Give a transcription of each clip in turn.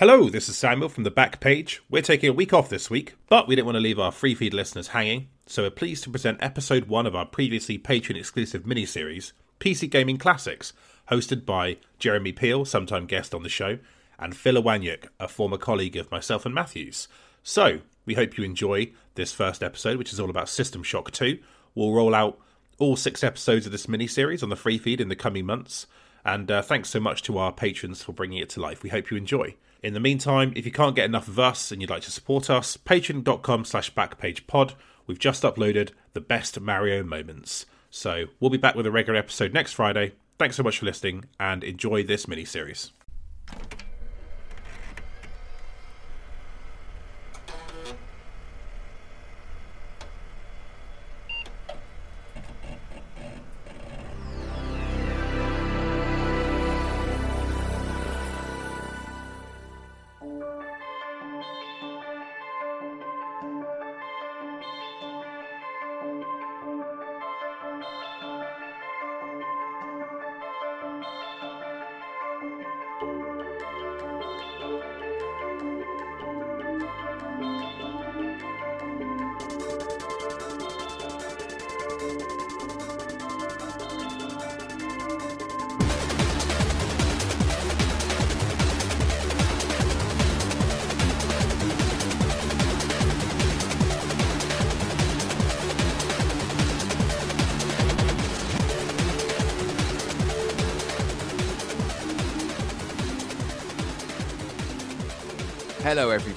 Hello, this is Samuel from the back page. We're taking a week off this week, but we didn't want to leave our free feed listeners hanging, so we're pleased to present episode one of our previously Patreon exclusive mini series, PC Gaming Classics, hosted by Jeremy Peel, sometime guest on the show, and Phil Iwaniuk, a former colleague of myself and Matthews. So, we hope you enjoy this first episode, which is all about System Shock 2. We'll roll out all six episodes of this mini series on the free feed in the coming months. And uh, thanks so much to our patrons for bringing it to life. We hope you enjoy. In the meantime, if you can't get enough of us and you'd like to support us, patreon.com slash backpagepod. We've just uploaded the best Mario moments. So we'll be back with a regular episode next Friday. Thanks so much for listening and enjoy this mini series.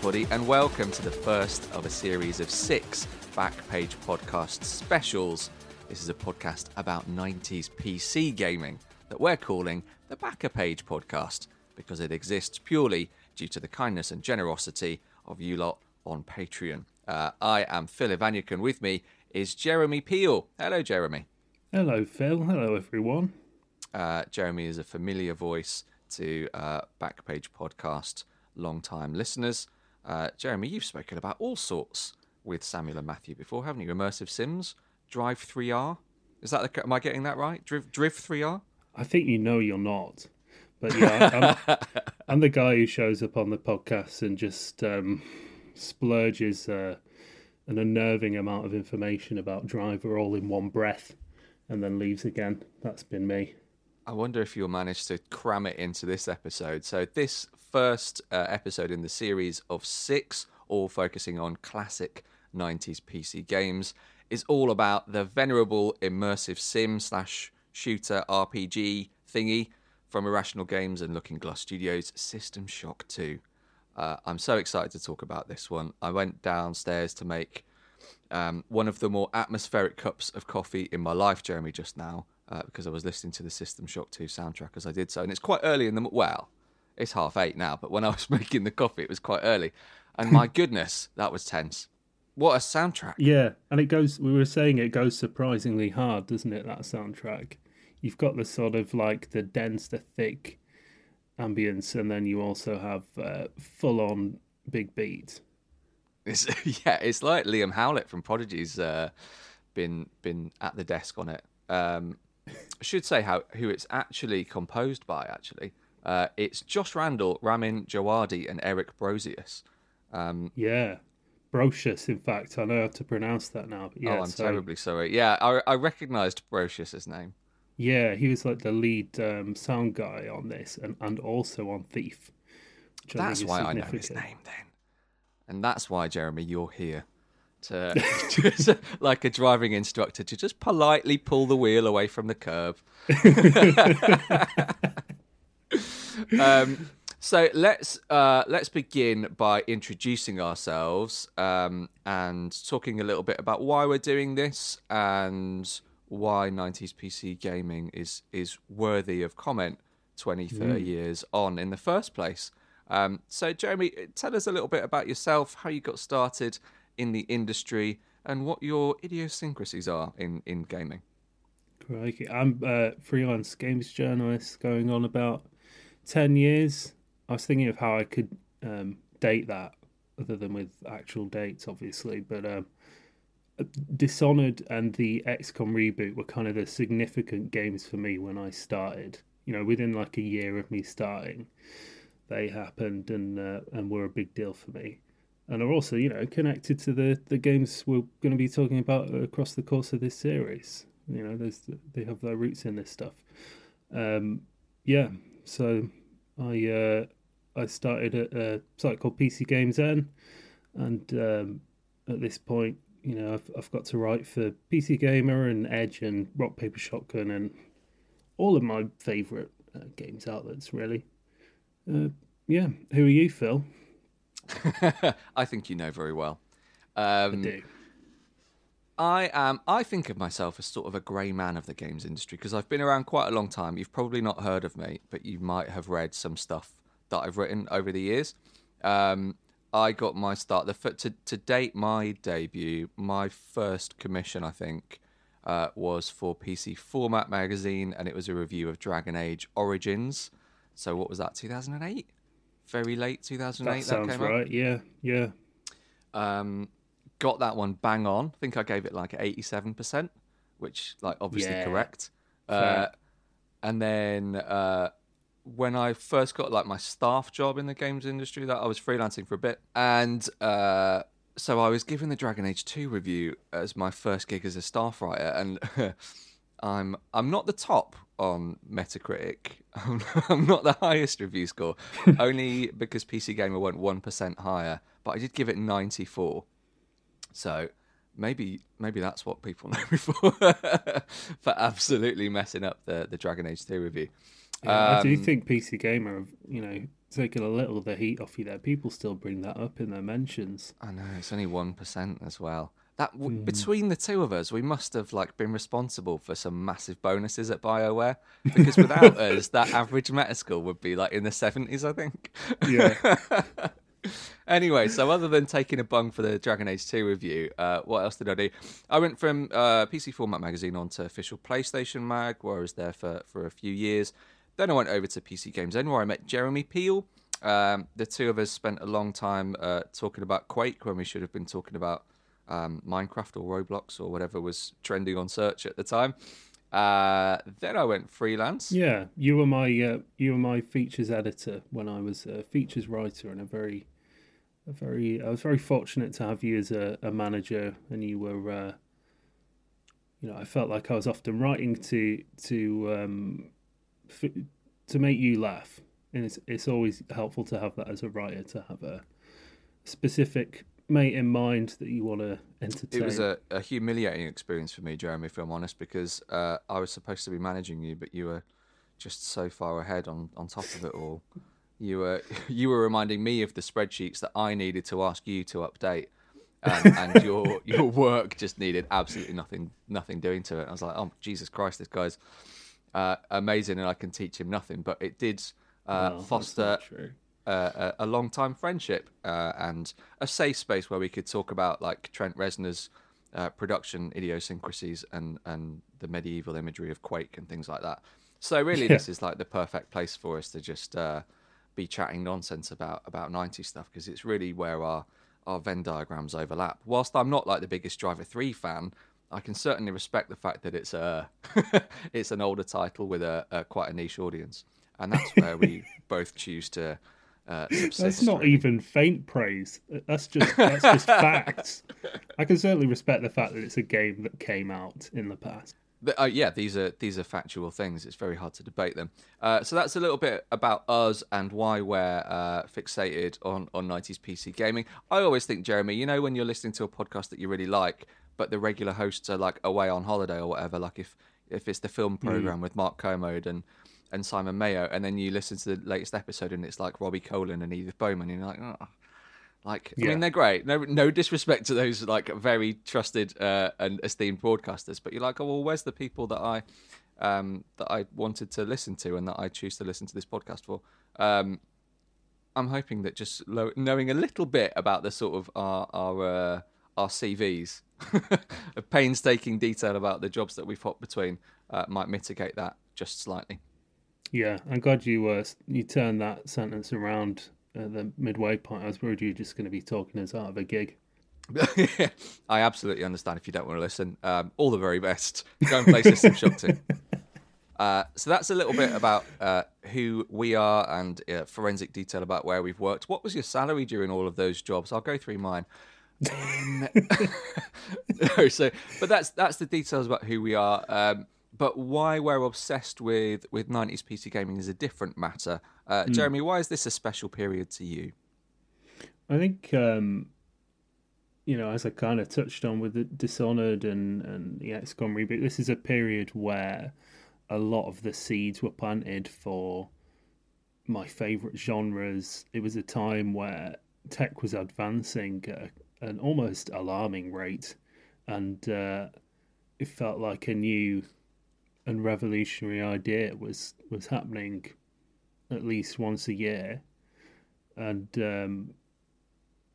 Everybody, and welcome to the first of a series of six Backpage Podcast specials. This is a podcast about 90s PC gaming that we're calling the Backer Page Podcast because it exists purely due to the kindness and generosity of you lot on Patreon. Uh, I am Phil Iwaniuk, and with me is Jeremy Peel. Hello, Jeremy. Hello, Phil. Hello, everyone. Uh, Jeremy is a familiar voice to uh, Backpage Podcast long-time listeners. Uh, Jeremy, you've spoken about all sorts with Samuel and Matthew before, haven't you? Immersive Sims, Drive 3R. Is that the, am I getting that right? Driv, Driv 3R? I think you know you're not. But yeah, I'm, I'm the guy who shows up on the podcast and just um, splurges uh, an unnerving amount of information about Driver all in one breath and then leaves again. That's been me. I wonder if you'll manage to cram it into this episode. So, this first uh, episode in the series of six, all focusing on classic 90s PC games, is all about the venerable immersive sim slash shooter RPG thingy from Irrational Games and Looking Glass Studios, System Shock 2. Uh, I'm so excited to talk about this one. I went downstairs to make um, one of the more atmospheric cups of coffee in my life, Jeremy, just now uh, because I was listening to the System Shock 2 soundtrack as I did so. And it's quite early in the well, it's half eight now, but when I was making the coffee, it was quite early. And my goodness, that was tense. What a soundtrack! Yeah, and it goes. We were saying it goes surprisingly hard, doesn't it? That soundtrack. You've got the sort of like the dense, the thick ambience, and then you also have uh, full-on big beat. It's yeah, it's like Liam Howlett from Prodigy's uh, been been at the desk on it. Um, I should say how who it's actually composed by. Actually, uh, it's Josh Randall, Ramin Djawadi, and Eric Brosius. Um, yeah, Brosius. In fact, I know how to pronounce that now. yeah, oh, I'm so... terribly sorry. Yeah, I, I recognised Brosius's name. Yeah, he was like the lead um, sound guy on this, and, and also on Thief. That's why I know his name then, and that's why Jeremy, you're here to just, like a driving instructor to just politely pull the wheel away from the curb. um, so let's uh, let's begin by introducing ourselves um, and talking a little bit about why we're doing this and why 90s PC gaming is is worthy of comment 20 30 mm. years on in the first place. Um, so Jeremy, tell us a little bit about yourself, how you got started in the industry and what your idiosyncrasies are in, in gaming. Crikey. I'm a freelance games journalist going on about 10 years. I was thinking of how I could um, date that other than with actual dates, obviously. But um, Dishonored and the XCOM reboot were kind of the significant games for me when I started. You know, within like a year of me starting. they happened and uh, and were a big deal for me, and are also you know connected to the the games we're going to be talking about across the course of this series. You know, there's they have their roots in this stuff. Um, yeah, so I uh, I started at a site called PCGamesN, and um, at this point, you know, I've I've got to write for PC Gamer and Edge and Rock Paper Shotgun and all of my favourite uh, games outlets, really. Uh, yeah, who are you, Phil? I think you know very well. I Um, do. I am. I think of myself as sort of a grey man of the games industry because I've been around quite a long time. You've probably not heard of me, but you might have read some stuff that I've written over the years. Um, I got my start. The to to date, my debut, my first commission, I think, uh, was for PC Format magazine, and it was a review of Dragon Age Origins. So what was that? Two thousand and eight. Very late two thousand and eight. and That sounds right. Yeah, yeah. Um, got that one bang on. I think I gave it like eighty-seven percent, which like obviously Yeah. correct. Uh, and then uh, when I first got like my staff job in the games industry, that I was freelancing for a bit, and uh, so I was given the Dragon Age Two review as my first gig as a staff writer, and I'm I'm not the top on Metacritic. I'm, I'm not the highest review score, only because PC Gamer went one percent higher. But I did give it ninety four. So maybe maybe that's what people know me for for absolutely messing up the the Dragon Age Two review. Yeah, I do Um, think PC Gamer have, you know, taken a little of the heat off you there. People still bring that up in their mentions. I know it's only one percent as well. That w- between the two of us, we must have like been responsible for some massive bonuses at Bioware because without us, that average Metascore would be like in the seventies, I think. Yeah. anyway, so other than taking a bung for the Dragon Age 2 review, uh, what else did I do? I went from uh, PC Format Magazine on to official PlayStation Mag, where I was there for, for a few years. Then I went over to PCGamesN, where I met Jeremy Peel. Um, the two of us spent a long time uh, talking about Quake when we should have been talking about um, Minecraft or Roblox or whatever was trending on search at the time. Uh, then I went freelance. Yeah, you were my uh, you were my features editor when I was a features writer, and a very, very I was very fortunate to have you as a, a manager, and you were, uh, you know, I felt like I was often writing to to um, f- to make you laugh, and it's it's always helpful to have that as a writer to have a specific mate in mind that you want to entertain. It was a, a humiliating experience for me, Jeremy, if I'm honest, because uh, I was supposed to be managing you, but you were just so far ahead on, on top of it all. You were you were reminding me of the spreadsheets that I needed to ask you to update, um, and your your work just needed absolutely nothing nothing doing to it. I was like, oh Jesus Christ, this guy's uh, amazing, and I can teach him nothing. But it did uh, that's foster uh, a, a long time friendship uh, and a safe space where we could talk about like Trent Reznor's uh, production idiosyncrasies and and the medieval imagery of Quake and things like that. So really, Yeah. this is like the perfect place for us to just uh, be chatting nonsense about about 90s stuff because it's really where our our Venn diagrams overlap. Whilst I'm not like the biggest Driver Three fan. I can certainly respect the fact that it's a it's an older title with a, a quite a niche audience, and that's where we both choose to uh, subsist. That's not really. even faint praise. That's just that's just facts. I can certainly respect the fact that it's a game that came out in the past. But, uh, yeah, these are these are factual things. It's very hard to debate them. Uh, so that's a little bit about us and why we're uh, fixated on on 90s PC gaming. I always think, Jeremy, you know, when you're listening to a podcast that you really like, but the regular hosts are like away on holiday or whatever, like if if it's the film program with Mark Kermode and and Simon Mayo, and then you listen to the latest episode and it's like Robbie Collin and Edith Bowman, and you're like, oh. Like, I Yeah. mean, they're great. No, no disrespect to those like very trusted uh, and esteemed broadcasters, but you're like, oh well, where's the people that I um, that I wanted to listen to and that I choose to listen to this podcast for? Um, I'm hoping that just lo- knowing a little bit about the sort of our our uh, our CVs, a painstaking detail about the jobs that we've hopped between, uh, might mitigate that just slightly. Yeah, I'm glad you uh, you turned that sentence around at the midway point. I was worried you were just going to be talking us out of a gig. I absolutely understand if you don't want to listen. Um, all the very best. Go and play System Shock 2. Uh, so that's a little bit about uh, who we are and uh, forensic detail about where we've worked. What was your salary during all of those jobs? I'll go through mine. Um, no, so, but that's that's the details about who we are. Um, but why we're obsessed with with 90s PC gaming is a different matter. Uh, mm. Jeremy, why is this a special period to you? I think um, you know, as I kind of touched on with the Dishonored and and the XCOM reboot, this is a period where a lot of the seeds were planted for my favorite genres. It was a time where tech was advancing at an almost alarming rate, and uh, it felt like a new and revolutionary idea was was happening at least once a year, and um,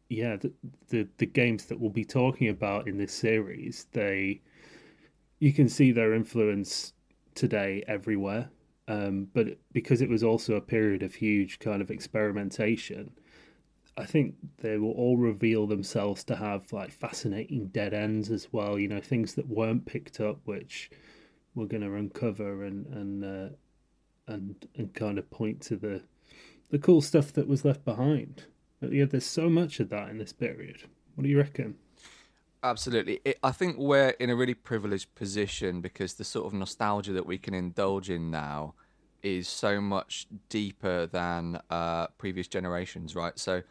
yeah, the, the the games that we'll be talking about in this series, they you can see their influence today everywhere. Um, but because it was also a period of huge kind of experimentation, I think they will all reveal themselves to have like fascinating dead ends as well. You know, things that weren't picked up, which we're going to uncover and and uh, and and kind of point to the the cool stuff that was left behind. But yeah, there's so much of that in this period. What do you reckon? Absolutely. It, I think we're in a really privileged position because the sort of nostalgia that we can indulge in now is so much deeper than uh, previous generations, right? So,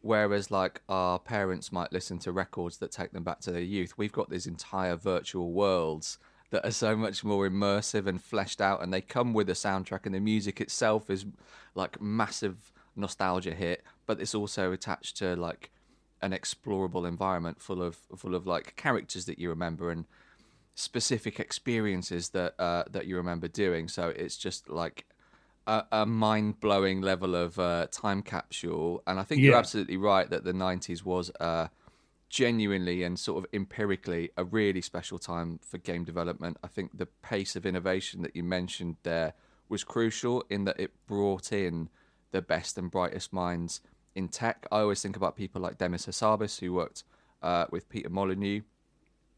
whereas like our parents might listen to records that take them back to their youth, we've got these entire virtual worlds that are so much more immersive and fleshed out, and they come with a soundtrack, and the music itself is like massive nostalgia hit, but it's also attached to like an explorable environment full of full of like characters that you remember and specific experiences that uh, that you remember doing. So it's just like a, a mind blowing level of uh, time capsule. And I think yeah. you're absolutely right that the '90s was uh, genuinely and sort of empirically a really special time for game development. I think the pace of innovation that you mentioned there was crucial in that it brought in the best and brightest minds in tech. I always think about people like Demis Hassabis, who worked uh, with Peter Molyneux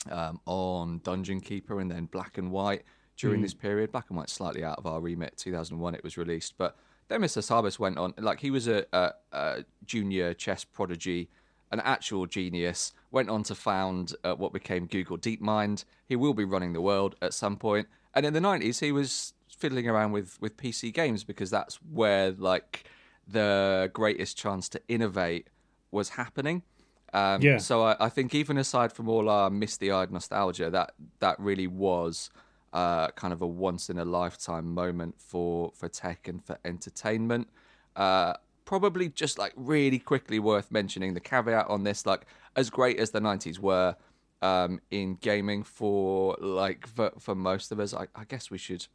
um, on Dungeon Keeper and then Black and White during mm. this period. Black and White slightly out of our remit. 2001 it was released, but Demis Hassabis went on like he was a, a, a, junior chess prodigy, an actual genius. Went on to found uh, what became Google DeepMind. He will be running the world at some point. And in the 90s, he was fiddling around with with PC games because that's where like the greatest chance to innovate was happening. Um, yeah. So I, I, think even aside from all our misty-eyed nostalgia, that that really was uh, kind of a once in a lifetime moment for for tech and for entertainment. Uh, probably just like really quickly worth mentioning the caveat on this, like as great as the '90s were um, in gaming for like for, for most of us, I, I guess we should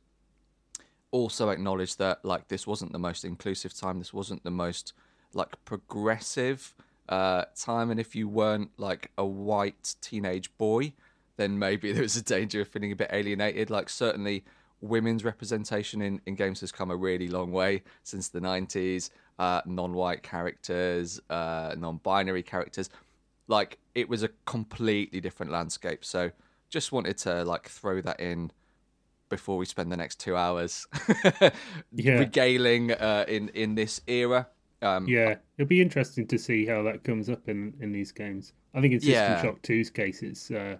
also acknowledge that like this wasn't the most inclusive time. This wasn't the most like progressive uh, time. And if you weren't like a white teenage boy, then maybe there was a danger of feeling a bit alienated. Like certainly women's representation in, in games has come a really long way since the 90s. Uh, non-white characters, uh, non-binary characters. Like it was a completely different landscape. So just wanted to like throw that in before we spend the next two hours yeah. regaling uh, in in this era. Um, yeah, it'll be interesting to see how that comes up in in these games. I think in System yeah. Shock 2's case, it's uh,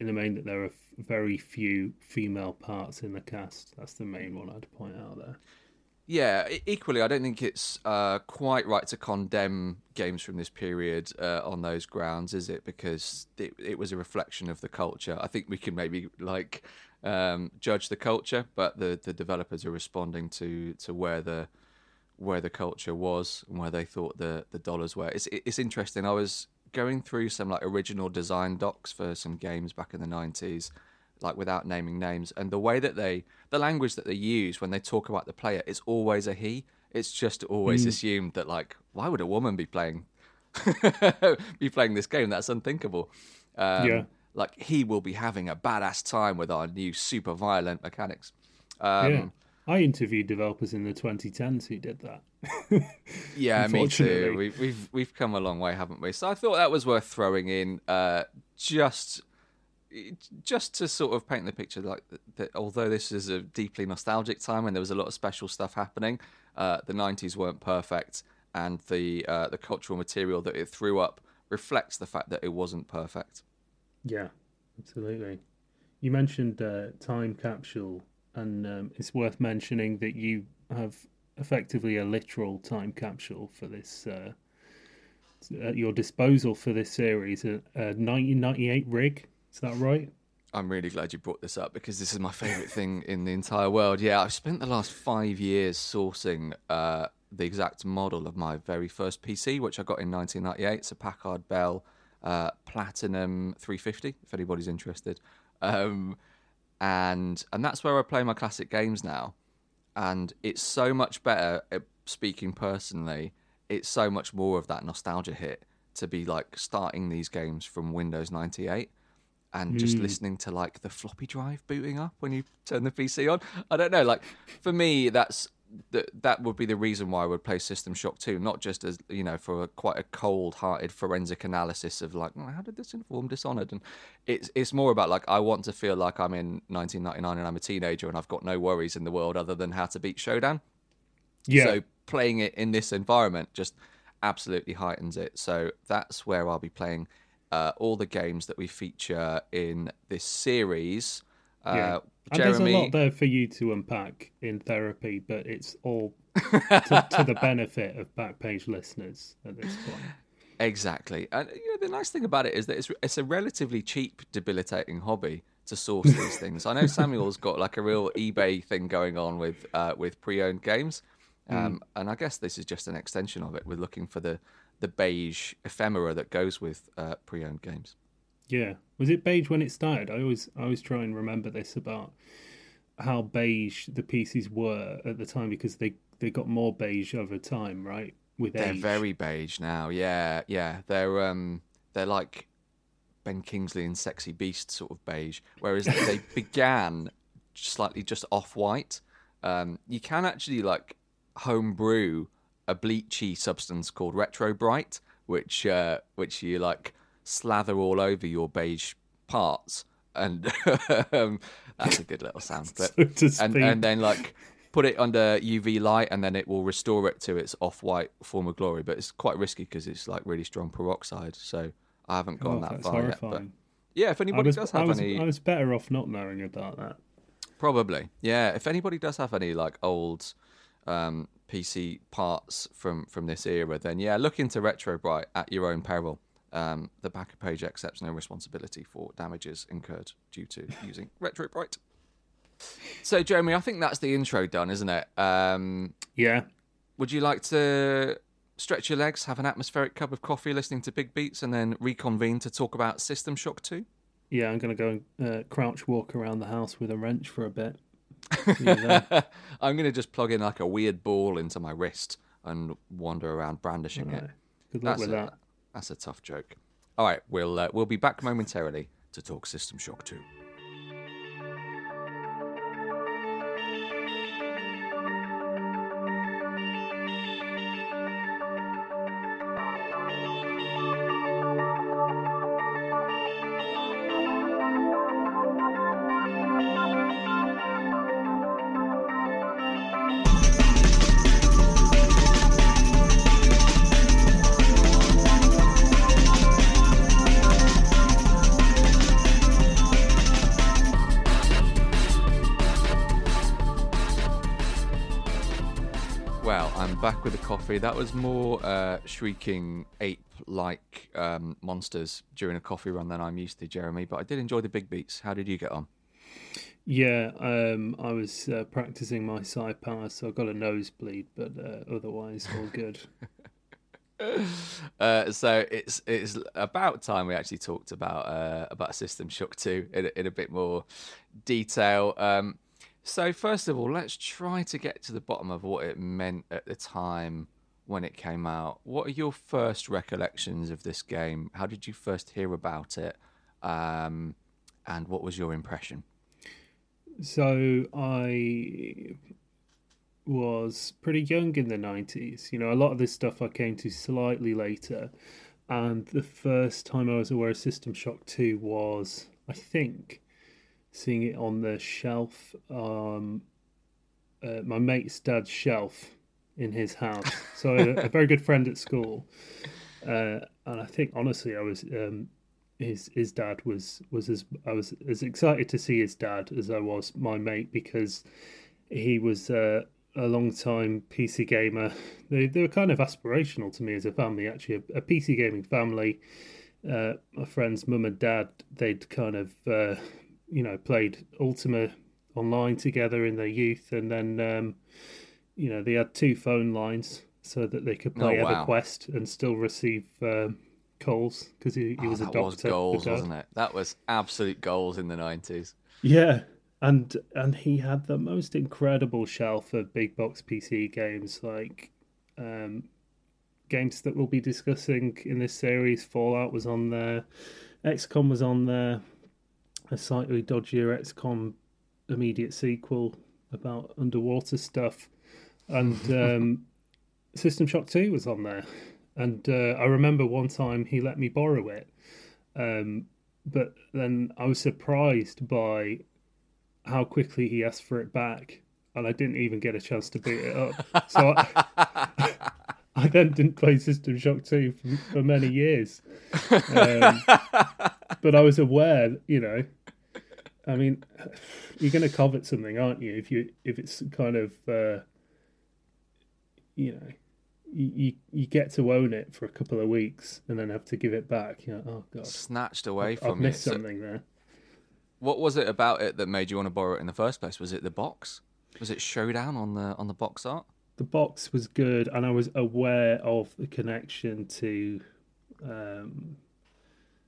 in the main that there are very few female parts in the cast. That's the main one I'd point out there. Yeah, equally, I don't think it's uh, quite right to condemn games from this period uh, on those grounds, is it? Because it, it was a reflection of the culture. I think we can maybe like um, judge the culture, but the, the developers are responding to, to where the where the culture was and where they thought the, the dollars were. It's it's interesting. I was going through some like original design docs for some games back in the nineties, like without naming names, and the way that they the language that they use when they talk about the player is always a he. It's just always mm. assumed that like why would a woman be playing be playing this game? That's unthinkable. Um, yeah like he will be having a badass time with our new super violent mechanics. Um, yeah. I interviewed developers in the 2010s who did that. yeah, me too. We've, we've we've come a long way, haven't we? So I thought that was worth throwing in, uh, just just to sort of paint the picture, like that, although this is a deeply nostalgic time when there was a lot of special stuff happening, uh, the '90s weren't perfect, and the uh, the cultural material that it threw up reflects the fact that it wasn't perfect. Yeah, absolutely. You mentioned uh, time capsule, and um, it's worth mentioning that you have effectively a literal time capsule for this uh, at your disposal for this series, a, a 1998 rig. Is that right? I'm really glad you brought this up because this is my favorite thing in the entire world. Yeah, I've spent the last five years sourcing uh, the exact model of my very first PC, which I got in 1998. It's a Packard Bell uh, Platinum 350, if anybody's interested. Um, and and that's where I play my classic games now. And it's so much better. Uh, speaking personally, it's so much more of that nostalgia hit to be like starting these games from Windows 98 and just mm. listening to like the floppy drive booting up when you turn the PC on. I don't know. Like for me, that's that that would be the reason why I would play System Shock 2, not just as you know for a, quite a cold-hearted forensic analysis of like, well, how did this inform Dishonored? And it's it's more about like I want to feel like I'm in 1999 and I'm a teenager and I've got no worries in the world other than how to beat Showdown. Yeah. So playing it in this environment just absolutely heightens it. So that's where I'll be playing uh, all the games that we feature in this series. Uh, yeah. And Jeremy... there's a lot there for you to unpack in therapy, but it's all to, to, the benefit of Backpage listeners at this point. Exactly, and you know, the nice thing about it is that it's it's a relatively cheap, debilitating hobby to source these things. I know Samuel's got like a real eBay thing going on with uh, with pre-owned games, um, mm. and I guess this is just an extension of it. We're looking for the the beige ephemera that goes with uh, pre-owned games. Yeah, was it beige when it started? I always I always try and remember this about how beige the pieces were at the time because they they got more beige over time, right? With they're age. very beige now. Yeah, yeah. They're um they're like Ben Kingsley and Sexy Beast sort of beige, whereas they began slightly just off white. Um, you can actually like homebrew a bleachy substance called RetroBrite, which uh, which you like slather all over your beige parts, and um, that's a good little sound clip. so and and then like put it under UV light, and then it will restore it to its off-white form of glory. But it's quite risky because it's like really strong peroxide. So I haven't gone oh, that far horrifying. yet. But yeah, if anybody was, does have I was, any, I was better off not knowing about that. Probably, yeah. If anybody does have any like old um, PC parts from from this era, then yeah, look into RetroBrite at your own peril. Um, the backer page accepts no responsibility for damages incurred due to using RetroBrite. So, Jeremy, I think that's the intro done, isn't it? Um, yeah. Would you like to stretch your legs, have an atmospheric cup of coffee, listening to Big Beats, and then reconvene to talk about System Shock 2? Yeah, I'm going to go and uh, crouch walk around the house with a wrench for a bit. I'm going to just plug in like a weird ball into my wrist and wander around brandishing right. it. Good luck that's with a, that. That's a tough joke. All right, we'll uh, we'll be back momentarily to talk System Shock 2. Coffee. That was more uh, shrieking ape-like um, monsters during a coffee run than I'm used to, Jeremy. But I did enjoy the big beats. How did you get on? Yeah, um, I was uh, practicing my psi power, so I got a nosebleed, but uh, otherwise all good. Uh, so it's it's about time we actually talked about uh, about System Shock 2 in, in a bit more detail. Um, so, first of all, let's try to get to the bottom of what it meant at the time when it came out. What are your first recollections of this game? How did you first hear about it? Um, and what was your impression? So, I was pretty young in the 90s. You know, a lot of this stuff I came to slightly later. And the first time I was aware of System Shock 2 was I think seeing it on the shelf, um, uh, my mate's dad's shelf in his house. So a, a very good friend at school, uh, and I think honestly, I was um, his his dad was was as I was as excited to see his dad as I was my mate because he was uh, a long time PC gamer. They they were kind of aspirational to me as a family. Actually, a, a PC gaming family. Uh, my friend's mum and dad, they'd kind of uh, you know played Ultima online together in their youth, and then um, you know they had two phone lines so that they could play Oh, wow. EverQuest and still receive um, calls because he, he Oh, was a that doctor. was goals, wasn't it? That was absolute goals in the nineties. Yeah, and and he had the most incredible shelf of big box PC games, like um, games that we'll be discussing in this series. Fallout was on there, XCOM was on there, a slightly dodgier XCOM immediate sequel about underwater stuff, and um, System Shock Two was on there. And uh, I remember one time he let me borrow it. Um, but then I was surprised by how quickly he asked for it back, and I didn't even get a chance to boot it up. So I, I then didn't play System Shock 2 for, for many years. Um, but I was aware, you know, I mean, you're going to covet something, aren't you? If you if it's kind of, uh, you know, you, you get to own it for a couple of weeks and then have to give it back. You know, oh god, Snatched away I've from you. missed So something there. what was it about it that made you want to borrow it in the first place? Was it the box? Was it Showdown on the on the box art? the box was good, and I was aware of the connection to um,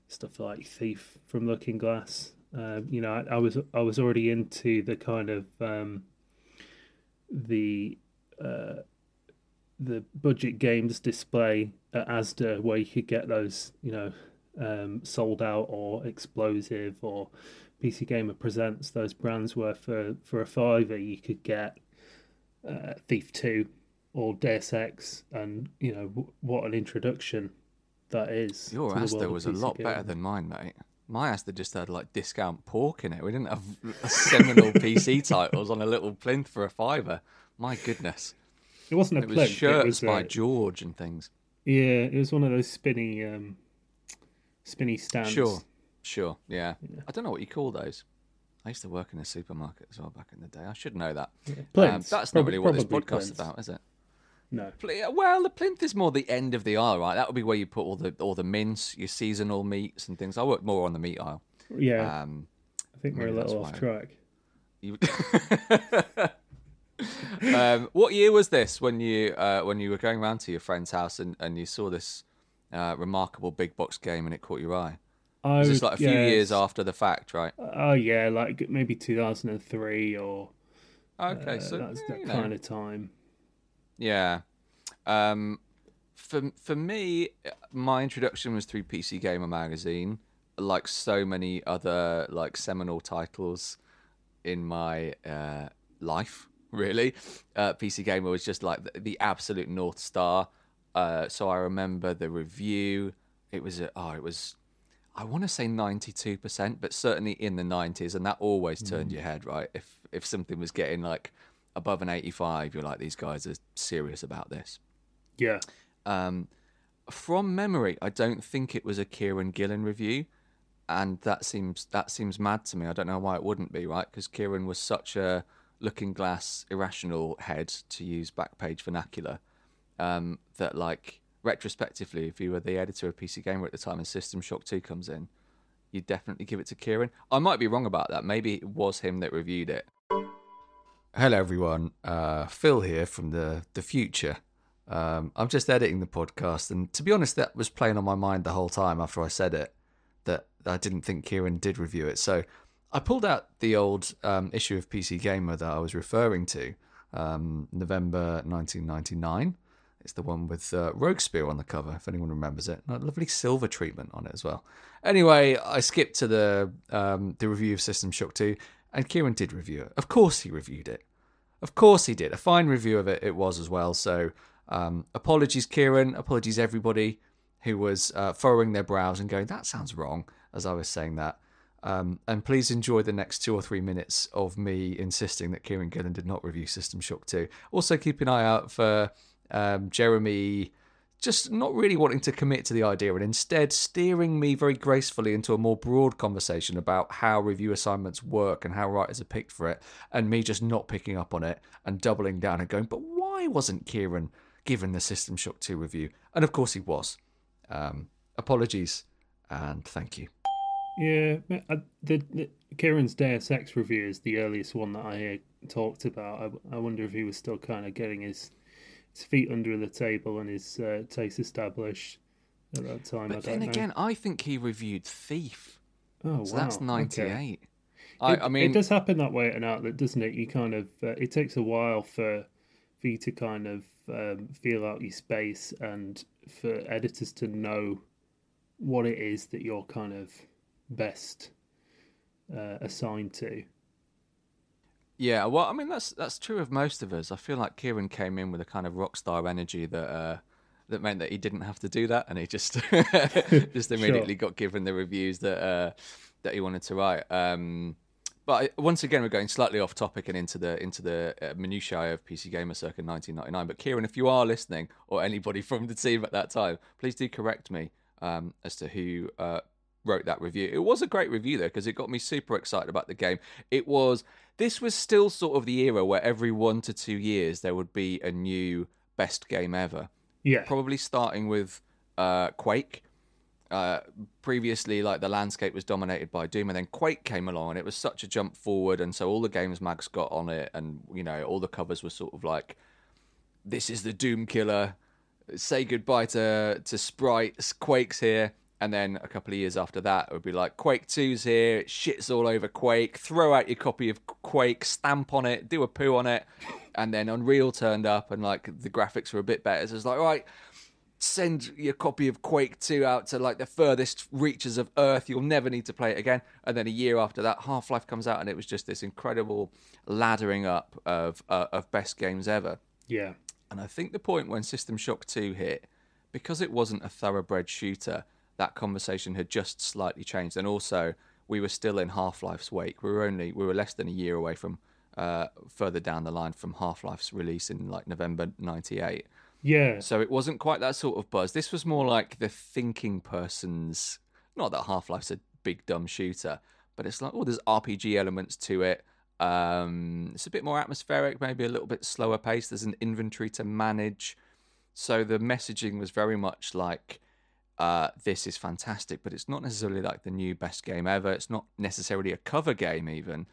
stuff like Thief from Looking Glass. Um, you know, I, I was I was already into the kind of um, the uh, the budget games display at ASDA, where you could get those, you know, um, sold out or Xplosiv or PC Gamer presents those brands where for for a fiver you could get uh, Thief Two or Deus Ex, and you know w- what an introduction that is. Your Asda was a lot better than mine, mate. My Asda just had like discount pork in it. We didn't have seminal PC titles on a little plinth for a fiver. My goodness. It wasn't a It was plinth. shirts it was by uh, George and things. yeah, it was one of those spinny, um, spinny stands. Sure, sure, yeah. I don't know what you call those. I used to work in a supermarket as well back in the day. I should know that. Um, Plinths. that's not really what this podcast plinths. about, is it? No. Well, the plinth is more the end of the aisle, right? That would be where you put all the all the mince, your seasonal meats and things. I work more on the meat aisle. Yeah, Um, I think we're a little off why. track. you... um, what year was this when you uh, when you were going round to your friend's house and, and you saw this uh, remarkable big box game and it caught your eye? I Was like a few years after the fact, right? Oh yeah, like maybe 2003 or Okay, uh, so that's yeah, that you know. kind of time. Yeah. Um, for for me, my introduction was through PC Gamer magazine, like so many other like seminal titles in my uh, life. Really, uh, PC Gamer was just like the, the absolute north star. Uh, so I remember the review. It was a, oh, it was. I want to say ninety two percent, but certainly in the nineties, and that always turned your head, right? If if something was getting like above an eighty five, you're like, these guys are serious about this. Yeah, Um, from memory, I don't think it was a Kieran Gillen review, and that seems that seems mad to me. I don't know why it wouldn't be right because Kieran was such a looking glass irrational head to use backpage vernacular um, that like retrospectively, if you were the editor of PC Gamer at the time and System Shock Two comes in, you'd definitely give it to Kieran. I might be wrong about that. Maybe it was him that reviewed it. Hello, everyone. Uh, Phil here from the the future. Um, I'm just editing the podcast, and to be honest, that was playing on my mind the whole time after I said it. That I didn't think Kieran did review it, so I pulled out the old um, issue of PC Gamer that I was referring to, um, November 1999. It's the one with uh, Rogue Spear on the cover, if anyone remembers it. A lovely silver treatment on it as well. Anyway, I skipped to the um, the review of System Shock 2, and Kieran did review it. Of course, he reviewed it. Of course, he did. A fine review of it it was as well. So, um, apologies, Kieran. Apologies, everybody who was uh, furrowing their brows and going, "That sounds wrong." As I was saying that. Um, and please enjoy the next two or three minutes of me insisting that Kieran Gillen did not review System Shock 2. Also, keep an eye out for um, Jeremy just not really wanting to commit to the idea and instead steering me very gracefully into a more broad conversation about how review assignments work and how writers are picked for it, and me just not picking up on it and doubling down and going, but why wasn't Kieran given the System Shock 2 review? And of course he was. Um, apologies and thank you. Yeah, uh, the, the Kieran's Deus Ex review is the earliest one that I uh, talked about. I, I wonder if he was still kind of getting his his feet under the table and his uh, taste established at that time. But then know. again, I think he reviewed Thief. Oh, so wow. that's 98. Okay. I, it, I, mean, it does happen that way at an outlet, doesn't it? You kind of uh, it takes a while for for you to kind of um, feel out your space and for editors to know what it is that you're kind of best uh, assigned to. Yeah, well, I mean that's that's true of most of us. I feel like Kieran came in with a kind of rock star energy that uh, that meant that he didn't have to do that, and he just just immediately sure. got given the reviews that uh, that he wanted to write. Um, but once again, we're going slightly off topic and into the into the uh, minutiae of PC Gamer circa 1999. But Kieran, if you are listening, or anybody from the team at that time, please do correct me um, as to who uh, wrote that review. It was a great review though because it got me super excited about the game. It was this was still sort of the era where every one to two years there would be a new best game ever. Yeah, probably starting with uh, Quake. Uh, previously, like the landscape was dominated by Doom, and then Quake came along, and it was such a jump forward, and so all the games mags got on it, and you know all the covers were sort of like, "This is the Doom killer." Say goodbye to to sprites. Quake's here, and then a couple of years after that, it would be like Quake 2's here, shits all over Quake, throw out your copy of Quake, stamp on it, do a poo on it, and then Unreal turned up and like the graphics were a bit better. So it's like, all right, send your copy of Quake 2 out to like the furthest reaches of Earth. You'll never need to play it again. And then a year after that, Half Life comes out, and it was just this incredible laddering up of uh, of best games ever. Yeah. And I think the point when System Shock 2 hit, because it wasn't a thoroughbred shooter that conversation had just slightly changed, and also we were still in Half Life's wake. We were only we were less than a year away from uh, further down the line from Half Life's release in like November '98. Yeah. So it wasn't quite that sort of buzz. This was more like the thinking person's. Not that Half Life's a big dumb shooter, but it's like oh, there's RPG elements to it. Um, it's a bit more atmospheric, maybe a little bit slower paced. There's an inventory to manage. So the messaging was very much like uh, this is fantastic, but it's not necessarily like the new best game ever. It's not necessarily a cover game even.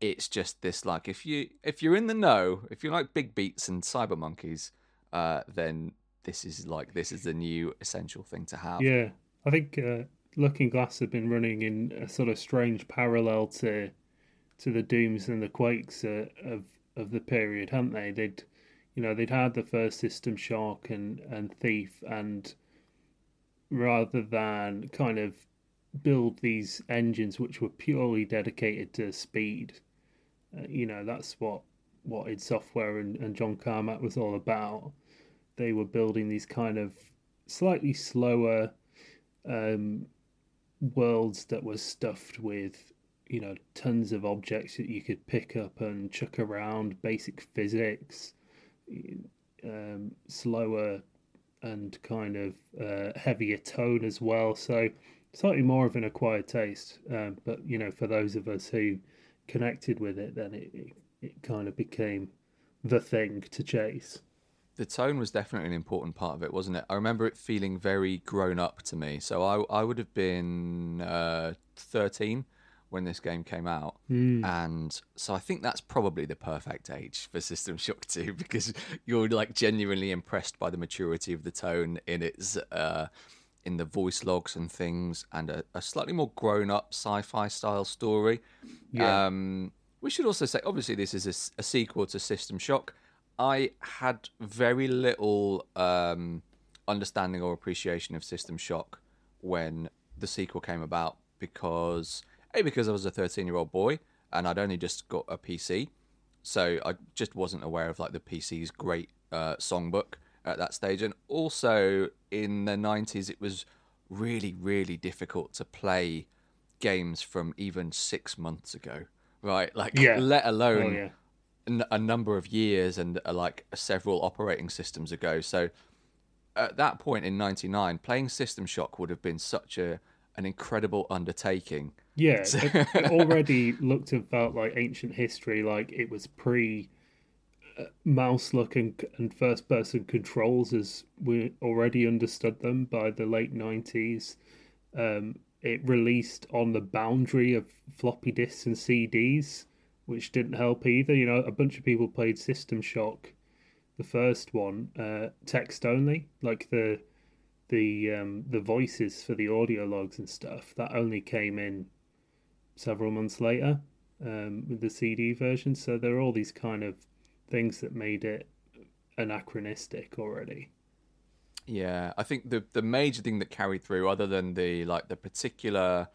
It's just this like if you if you're in the know, if you like big beats and cyber monkeys, uh, then this is like this is the new essential thing to have. Yeah, I think uh, Looking Glass have been running in a sort of strange parallel to to the Dooms and the Quakes uh, of of the period, haven't they? They'd you know they'd had the first System Shock and and Thief and rather than kind of build these engines which were purely dedicated to speed. Uh, you know, that's what what id Software and, and John Carmack was all about. They were building these kind of slightly slower um, worlds that were stuffed with, you know, tons of objects that you could pick up and chuck around, basic physics, um, slower and kind of uh, heavier tone as well. So slightly more of an acquired taste. Um, but you know, for those of us who connected with it, then it, it, it kind of became the thing to chase. The tone was definitely an important part of it, wasn't it? I remember it feeling very grown up to me. So I I would have been uh, thirteen when this game came out. Mm. And so I think that's probably the perfect age for System Shock 2 because you're like genuinely impressed by the maturity of the tone in its uh, in the voice logs and things and a, a slightly more grown up sci-fi style story. Yeah. Um, we should also say obviously this is a, a, sequel to System Shock. I had very little um, understanding or appreciation of System Shock when the sequel came about because a, because I was a 13 year old boy and I'd only just got a PC. So I just wasn't aware of like the PC's great uh, songbook at that stage. And also in the 90s, it was really, really difficult to play games from even six months ago, right? Like, Yeah. let Oh alone yeah. n- a number of years and uh, like several operating systems ago. So at that point in '99, playing System Shock would have been such a an incredible undertaking. Yeah, it, it already looked and felt like ancient history. Like it was pre uh, mouse look and, and first person controls as we already understood them by the late nineties. Um, it released on the boundary of floppy disks and CDs, which didn't help either. You know, a bunch of people played System Shock, the first one, uh, text only, like the the um, the voices for the audio logs and stuff. That only came in several months later um, with the CD version. So there are all these kind of things that made it anachronistic already. Yeah, I think the the major thing that carried through, other than the like the particular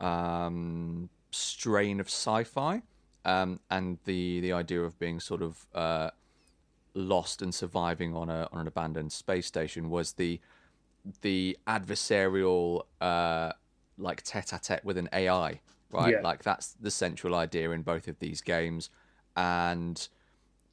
um, strain of sci-fi um, and the the idea of being sort of uh, lost and surviving on a on an abandoned space station, was the the adversarial uh, like tete-a-tete with an AI, right? Yeah. Like that's the central idea in both of these games, and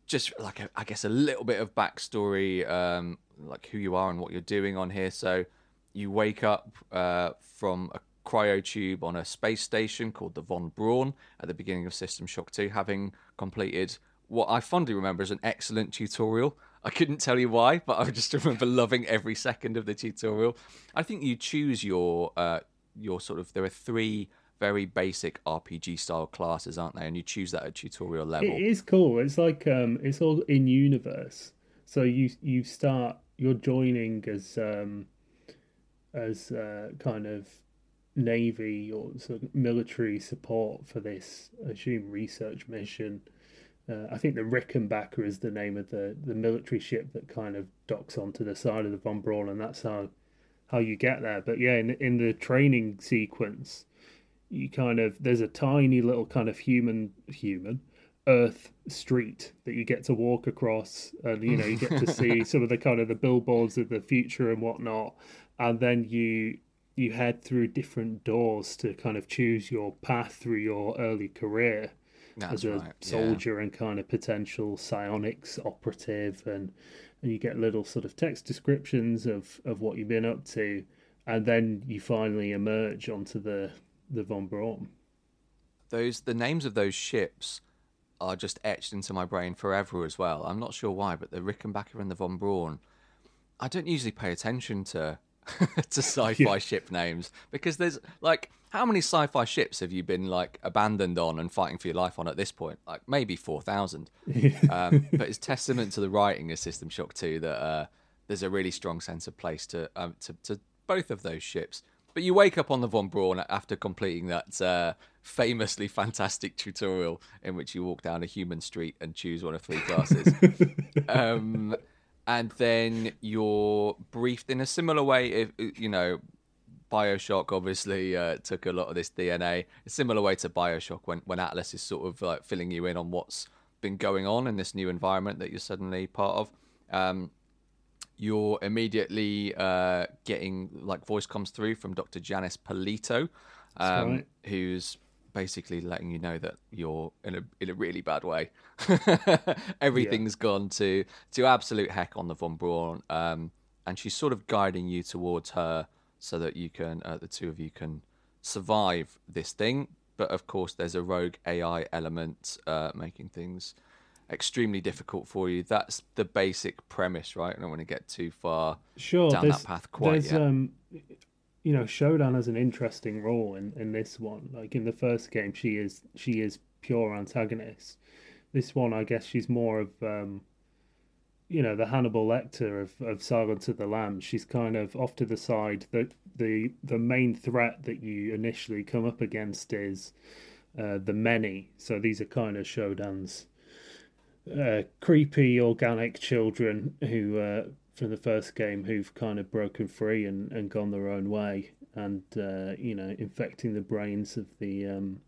just like a, I guess a little bit of backstory, um, like who you are and what you're doing on here. So you wake up uh, from a cryotube on a space station called the Von Braun at the beginning of System Shock 2, having completed what I fondly remember as an excellent tutorial. I couldn't tell you why, but I just remember loving every second of the tutorial. I think you choose your uh, your sort of there are three very basic RPG style classes, aren't they? And you choose that at tutorial level. It is cool. It's like um, it's all in universe. So you you start you're joining as um, as uh, kind of navy or sort of military support for this I assume research mission. Uh, I think the Rickenbacker is the name of the, the military ship that kind of docks onto the side of the Von Braun, and that's how how you get there. But yeah, in in the training sequence, you kind of there's a tiny little kind of human human earth street that you get to walk across and you know you get to see some of the kind of the billboards of the future and whatnot and then you you head through different doors to kind of choose your path through your early career That's as a right. yeah. soldier and kind of potential psionics operative and and you get little sort of text descriptions of of what you've been up to and then you finally emerge onto the the von Braun. those the names of those ships are just etched into my brain forever as well. I'm not sure why, but the Rickenbacker and the Von Braun. I don't usually pay attention to to sci-fi Yeah. ship names because there's like how many sci-fi ships have you been like abandoned on and fighting for your life on at this point? Like maybe four thousand. um, but it's testament to the writing of System Shock 2 that uh, there's a really strong sense of place to, um, to to both of those ships. But you wake up on the Von Braun after completing that uh, famously fantastic tutorial in which you walk down a human street and choose one of three classes. um, and then you're briefed in a similar way. If you know, Bioshock obviously uh, took a lot of this DNA. A similar way to Bioshock when when Atlas is sort of like filling you in on what's been going on in this new environment that you're suddenly part of. Um, you're immediately uh, getting like voice comes through from Dr. Janice Polito, um, right. who's basically letting you know that you're in a in a really bad way. Everything's gone to to absolute heck on the Von Braun, um, and she's sort of guiding you towards her so that you can uh, the two of you can survive this thing. But of course, there's a rogue AI element uh, making things extremely difficult for you. That's the basic premise, right? I don't want to get too far Sure, down that path quite yet. um, you know, Shodan has an interesting role in in this one. Like in the first game, she is she is pure antagonist. This one, I guess, she's more of um, you know, the Hannibal Lecter of of Silence of the Lambs. She's kind of off to the side. The the the main threat that you initially come up against is uh, the many. So these are kind of Shodan's uh, creepy organic children who uh, from the first game who've kind of broken free and, and gone their own way and uh, you know infecting the brains of the um,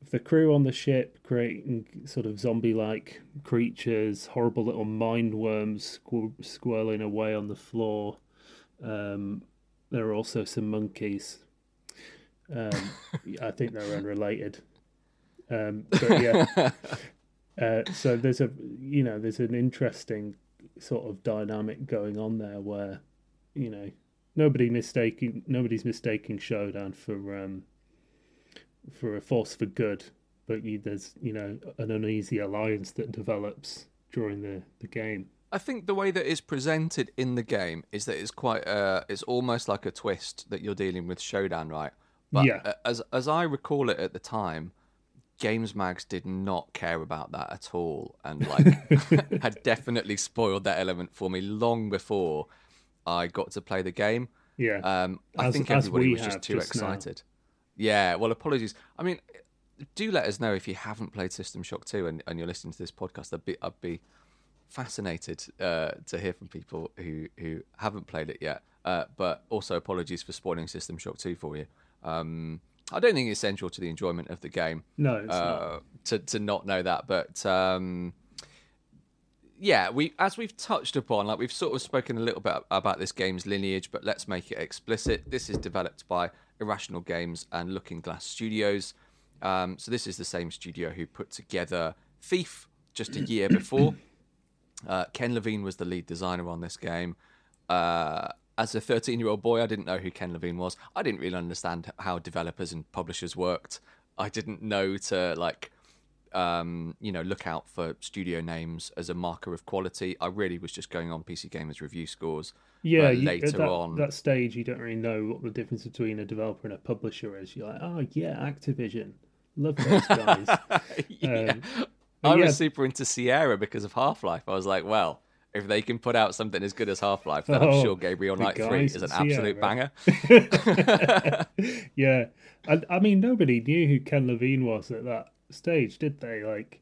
of the crew on the ship creating sort of zombie like creatures horrible little mind worms squir- squirreling away on the floor. Um, there are also some monkeys. Um, I think they're unrelated. Um, but yeah, uh, so there's a you know there's an interesting sort of dynamic going on there where you know nobody mistaking nobody's mistaking Shodan for um, for a force for good, but you, there's you know an uneasy alliance that develops during the the game. I think the way that it's presented in the game is that it's quite uh it's almost like a twist that you're dealing with Shodan right? But Yeah. as as I recall it at the time, Games Mags did not care about that at all and like had definitely spoiled that element for me long before I got to play the game. Yeah, Um, I As- think everybody was just too just now. excited. Yeah, well, apologies. I mean, do let us know if you haven't played System Shock 2 and, and you're listening to this podcast. I'd be, I'd be fascinated uh, to hear from people who, who haven't played it yet. Uh, but also, apologies for spoiling System Shock 2 for you. Um, I don't think it's central to the enjoyment of the game no, it's not. uh, to to not know that, but um, yeah, we as we've touched upon, like we've sort of spoken a little bit about this game's lineage, but let's make it explicit. This is developed by Irrational Games and Looking Glass Studios. Um, so this is the same studio who put together Thief just a year before. Uh, Ken Levine was the lead designer on this game. Uh, as a 13 year old boy, I didn't know who Ken Levine was. I didn't really understand how developers and publishers worked. I didn't know to like, um, you know, look out for studio names as a marker of quality. I really was just going on PC Gamer's review scores. yeah, you, later at that, on, that stage, you don't really know what the difference between a developer and a publisher is. You're like, oh yeah, Activision, love those guys. yeah. Um, I yeah. was super into Sierra because of Half Life. I was like, well, if they can put out something as good as Half Life, then I'm Oh, sure Gabriel Knight 3 is an absolute banger. yeah, I, I mean, nobody knew who Ken Levine was at that stage, did they? Like,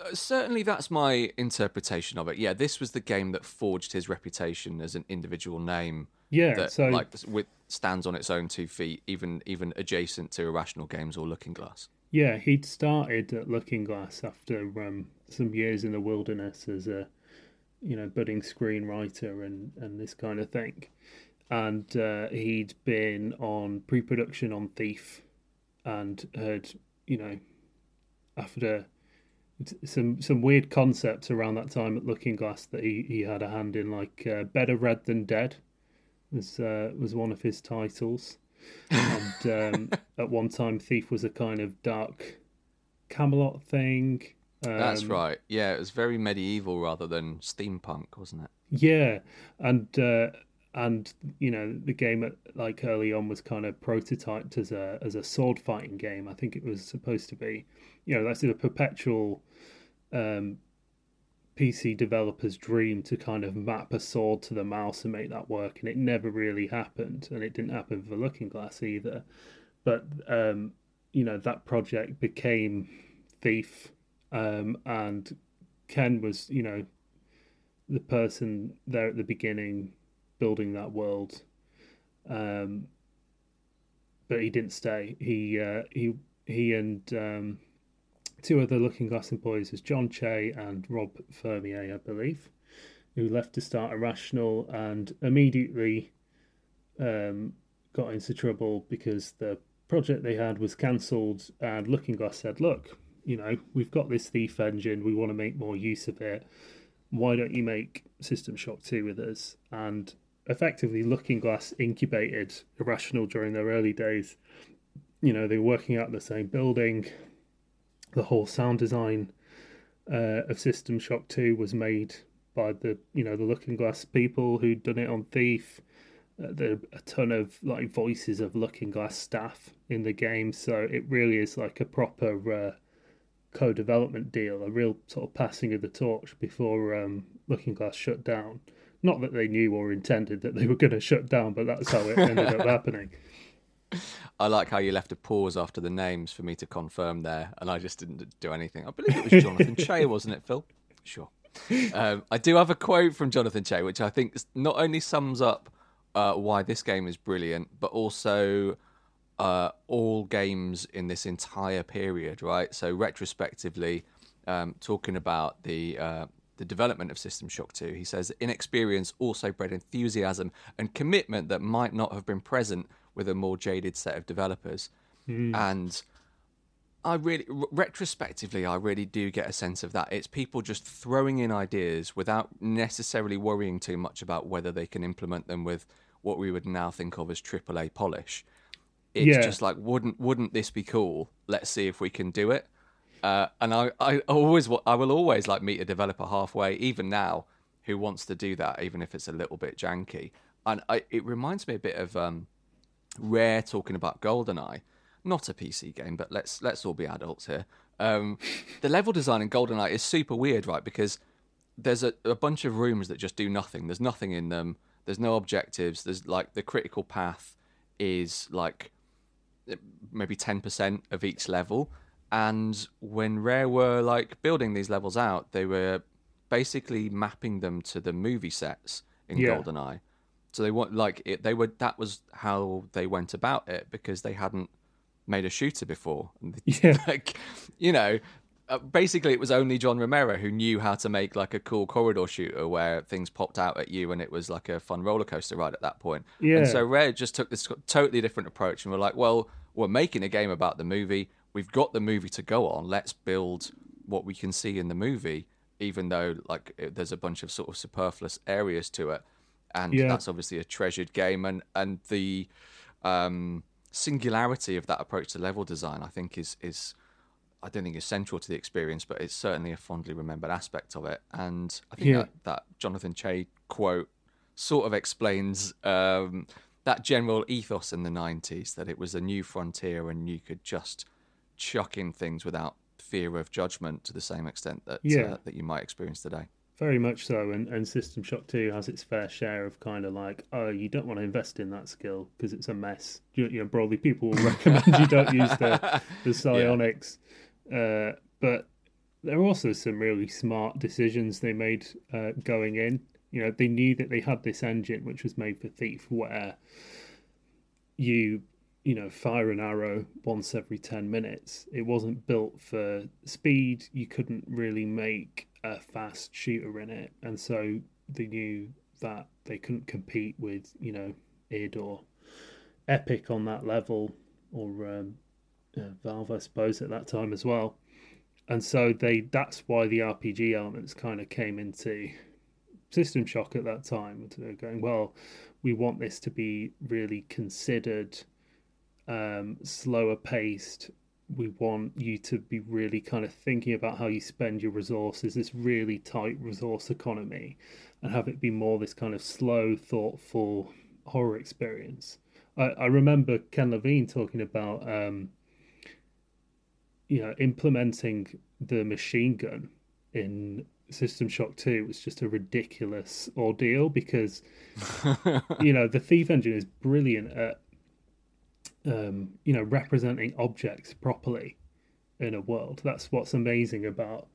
Uh, Certainly, that's my interpretation of it. Yeah, this was the game that forged his reputation as an individual name yeah. that so like with stands on its own two feet, even even adjacent to Irrational Games or Looking Glass. Yeah, he'd started at Looking Glass after um, some years in the wilderness as a, you know, budding screenwriter and, and this kind of thing. And uh, he'd been on pre-production on Thief, and had, you know, after some some weird concepts around that time at Looking Glass that he, he had a hand in, like uh, Better Red Than Dead, was uh, was one of his titles and um, at one time thief was a kind of dark camelot thing That's Um, right. Yeah, it was very medieval rather than steampunk, wasn't it? yeah and uh, and you know the game like early on was kind of prototyped as a as a sword fighting game i think it was supposed to be you know that's a perpetual um pc developer's dream to kind of map a sword to the mouse and make that work and it never really happened and it didn't happen for looking glass either but um you know that project became thief um and ken was you know the person there at the beginning building that world. Um but he didn't stay. He uh he he and um two other looking glass employees was john chey and rob fermier i believe who left to start irrational and immediately um got into trouble because the project they had was cancelled and looking glass said look you know we've got this thief engine we want to make more use of it why don't you make System Shock 2 with us? And effectively, Looking Glass incubated Irrational during their early days. You know, they were working out the same building. The whole sound design uh, of System Shock 2 was made by the, you know, the Looking Glass people who'd done it on Thief. Uh, there are a ton of like voices of Looking Glass staff in the game, so it really is like a proper uh, co-development deal, a real sort of passing of the torch before um, Looking Glass shut down. Not that they knew or intended that they were going to shut down, but that's how it ended up happening. I like how you left a pause after the names for me to confirm there, and I just didn't do anything. I believe it was Jonathan Chey, wasn't it, Phil? Sure. Um, I do have a quote from Jonathan Chey, which I think not only sums up uh, why this game is brilliant, but also uh, all games in this entire period, right? So retrospectively, um, talking about the uh, the development of System Shock 2, he says inexperience also bred enthusiasm and commitment that might not have been present with a more jaded set of developers, and I really, retrospectively, I really do get a sense of that. It's people just throwing in ideas without necessarily worrying too much about whether they can implement them with what we would now think of as AAA polish. It's Yeah. just like, wouldn't wouldn't this be cool? Let's see if we can do it. Uh, and I, I always, I will always like meet a developer halfway, even now, who wants to do that, even if it's a little bit janky. And I, it reminds me a bit of um, Rare talking about GoldenEye, not a PC game, but let's let's all be adults here. Um, the level design in GoldenEye is super weird, right? Because there's a, a bunch of rooms that just do nothing. There's nothing in them. There's no objectives. There's like the critical path is like maybe 10% of each level. And when Rare were like building these levels out, they were basically mapping them to the movie sets in Yeah. GoldenEye. So they want like it, they were that was how they went about it because they hadn't made a shooter before. Yeah. like you know, uh, basically it was only John Romero who knew how to make like a cool corridor shooter where things popped out at you and it was like a fun roller coaster ride at that point. Yeah. And so Rare just took this totally different approach and we're like, well, we're making a game about the movie. We've got the movie to go on. Let's build what we can see in the movie, even though like it- there's a bunch of sort of superfluous areas to it. And Yeah. that's obviously a treasured game and and the um singularity of that approach to level design I think is is I don't think is central to the experience, but it's certainly a fondly remembered aspect of it. And I think Yeah. that, that Jonathan Chey quote sort of explains um, that general ethos in the 90s that it was a new frontier and you could just chuck in things without fear of judgment to the same extent that Yeah. uh, that you might experience today. Very much so, and, and System Shock 2 has its fair share of kind of like, oh, you don't want to invest in that skill because it's a mess. You, you know, broadly, people will recommend you don't use the, the psionics. Uh, but there are also some really smart decisions they made uh, going in. You know, they knew that they had this engine which was made for Thief, where you you know fire an arrow once every 10 minutes. It wasn't built for speed. You couldn't really make a fast shooter in it. And so they knew that they couldn't compete with you know id or epic on that level or um, uh, valve i suppose at that time as well and so they that's why the rpg elements kind of came into system shock at that time to going well we want this to be really considered um, slower paced. We want you to be really kind of thinking about how you spend your resources, this really tight resource economy, and have it be more this kind of slow, thoughtful horror experience. I, I remember Ken Levine talking about, um, you know, implementing the machine gun in System Shock 2 was just a ridiculous ordeal because, you know, the Thief engine is brilliant at um, you know, representing objects properly in a world. That's what's amazing about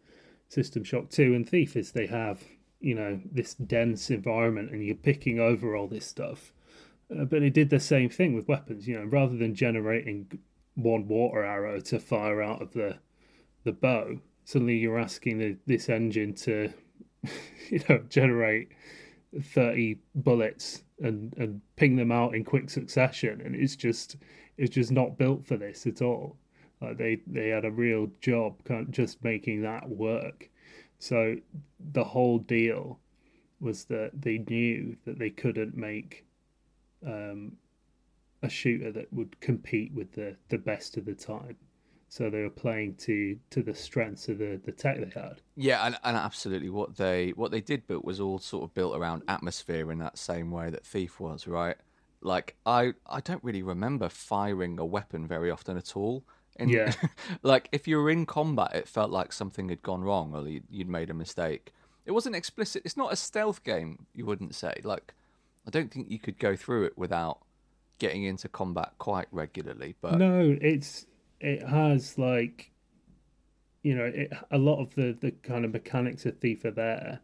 System Shock 2 and Thief is they have, you know, this dense environment and you're picking over all this stuff. Uh, but it did the same thing with weapons, you know, rather than generating one water arrow to fire out of the the bow, suddenly you're asking the, this engine to, you know, generate 30 bullets and and ping them out in quick succession and it's just it's just not built for this at all. Like they they had a real job just making that work. So the whole deal was that they knew that they couldn't make um a shooter that would compete with the the best of the time so they were playing to to the strengths of the the tech they had Yeah, and, and absolutely what they what they did build was all sort of built around atmosphere in that same way that Thief was, right? Like I I don't really remember firing a weapon very often at all. And Yeah. like if you were in combat, it felt like something had gone wrong or you'd, you'd made a mistake. It wasn't explicit. It's not a stealth game. You wouldn't say. Like I don't think you could go through it without getting into combat quite regularly. But No, it's it has like you know it, a lot of the the kind of mechanics of Thief are there,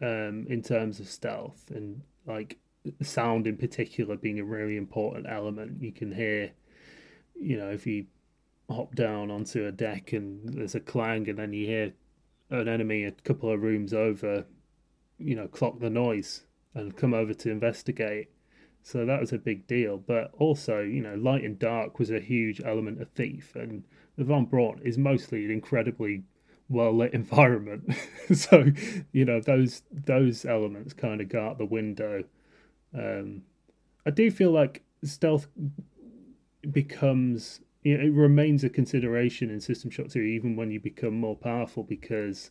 um, in terms of stealth and like sound in particular being a really important element. You can hear, you know, if you hop down onto a deck and there's a clang and then you hear an enemy a couple of rooms over, you know, clock the noise and come over to investigate So that was a big deal. But also, you know, light and dark was a huge element of Thief, and the Von Braun is mostly an incredibly well lit environment. so, you know, those those elements kind of go out the window. Um, I do feel like stealth becomes you know, it remains a consideration in System Shock 2 even when you become more powerful because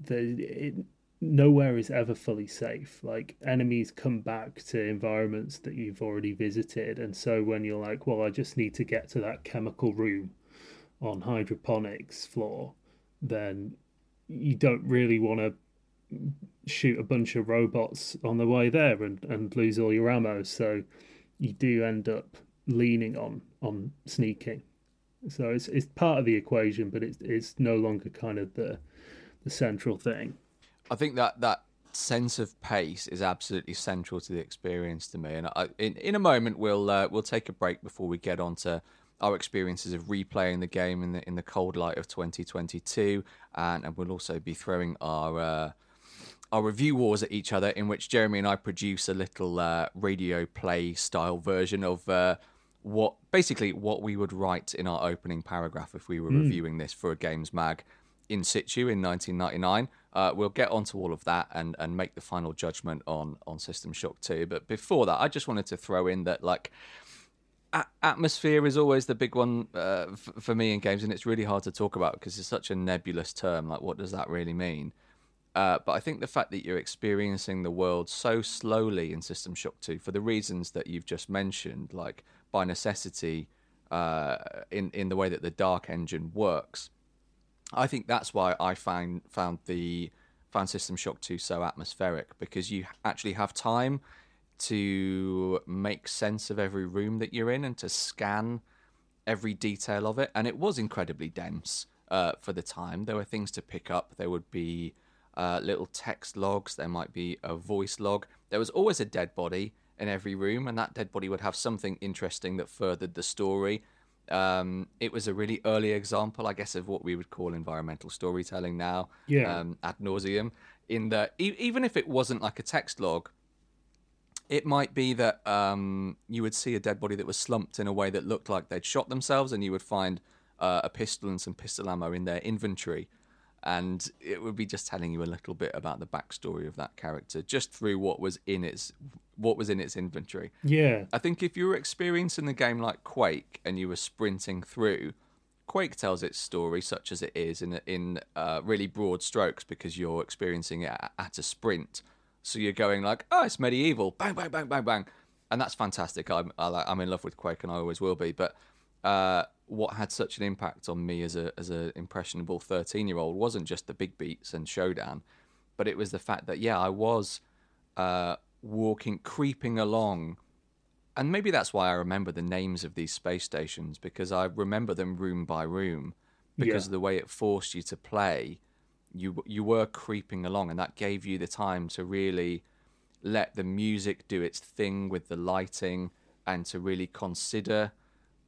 the it, nowhere is ever fully safe. Like enemies come back to environments that you've already visited, and so when you're like, well, I just need to get to that chemical room on hydroponics floor, then you don't really want to shoot a bunch of robots on the way there and, and lose all your ammo. So you do end up leaning on on sneaking. So it's it's part of the equation, but it's it's no longer kind of the the central thing. I think that that sense of pace is absolutely central to the experience to me. And I, in in a moment, we'll uh, we'll take a break before we get on to our experiences of replaying the game in the in the cold light of 2022, and, and we'll also be throwing our uh, our review wars at each other, in which Jeremy and I produce a little uh, radio play style version of uh, what basically what we would write in our opening paragraph if we were mm. reviewing this for a games mag in situ in 1999. Uh, we'll get onto all of that and and make the final judgment on on System Shock 2. But before that, I just wanted to throw in that like a- atmosphere is always the big one uh, f- for me in games, and it's really hard to talk about because it's such a nebulous term. Like, what does that really mean? Uh, but I think the fact that you're experiencing the world so slowly in System Shock 2 for the reasons that you've just mentioned, like by necessity uh, in in the way that the Dark Engine works. I think that's why I find found the found System Shock 2 so atmospheric because you actually have time to make sense of every room that you're in and to scan every detail of it. And it was incredibly dense uh, for the time. There were things to pick up. There would be uh, little text logs. There might be a voice log. There was always a dead body in every room, and that dead body would have something interesting that furthered the story. Um, it was a really early example, I guess, of what we would call environmental storytelling now, yeah. um, ad nauseum. In that, e- even if it wasn't like a text log, it might be that um, you would see a dead body that was slumped in a way that looked like they'd shot themselves, and you would find uh, a pistol and some pistol ammo in their inventory and it would be just telling you a little bit about the backstory of that character just through what was in its what was in its inventory. Yeah. I think if you were experiencing the game like Quake and you were sprinting through, Quake tells its story such as it is in in uh, really broad strokes because you're experiencing it at, at a sprint. So you're going like, oh, it's medieval, bang, bang, bang, bang, bang, and that's fantastic. I'm I, I'm in love with Quake and I always will be, but. Uh, what had such an impact on me as a as an impressionable 13 year old wasn't just the big beats and Shodan but it was the fact that yeah i was uh, walking creeping along and maybe that's why i remember the names of these space stations because i remember them room by room because yeah. of the way it forced you to play you you were creeping along and that gave you the time to really let the music do its thing with the lighting and to really consider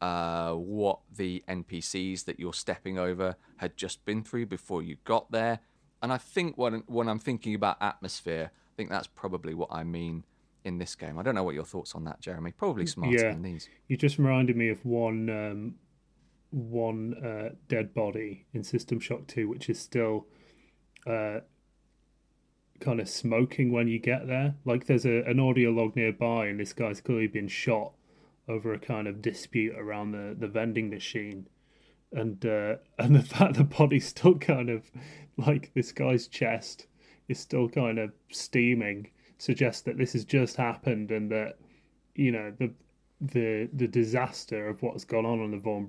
uh, what the NPCs that you're stepping over had just been through before you got there. And I think when, when I'm thinking about atmosphere, I think that's probably what I mean in this game. I don't know what your thoughts on that, Jeremy. Probably smarter yeah. than these. You just reminded me of one um, one uh, dead body in System Shock 2, which is still uh, kind of smoking when you get there. Like there's a, an audio log nearby, and this guy's clearly been shot over a kind of dispute around the, the vending machine. And uh, and the fact the body's still kind of like this guy's chest is still kind of steaming suggests that this has just happened and that you know the the the disaster of what's gone on on the Von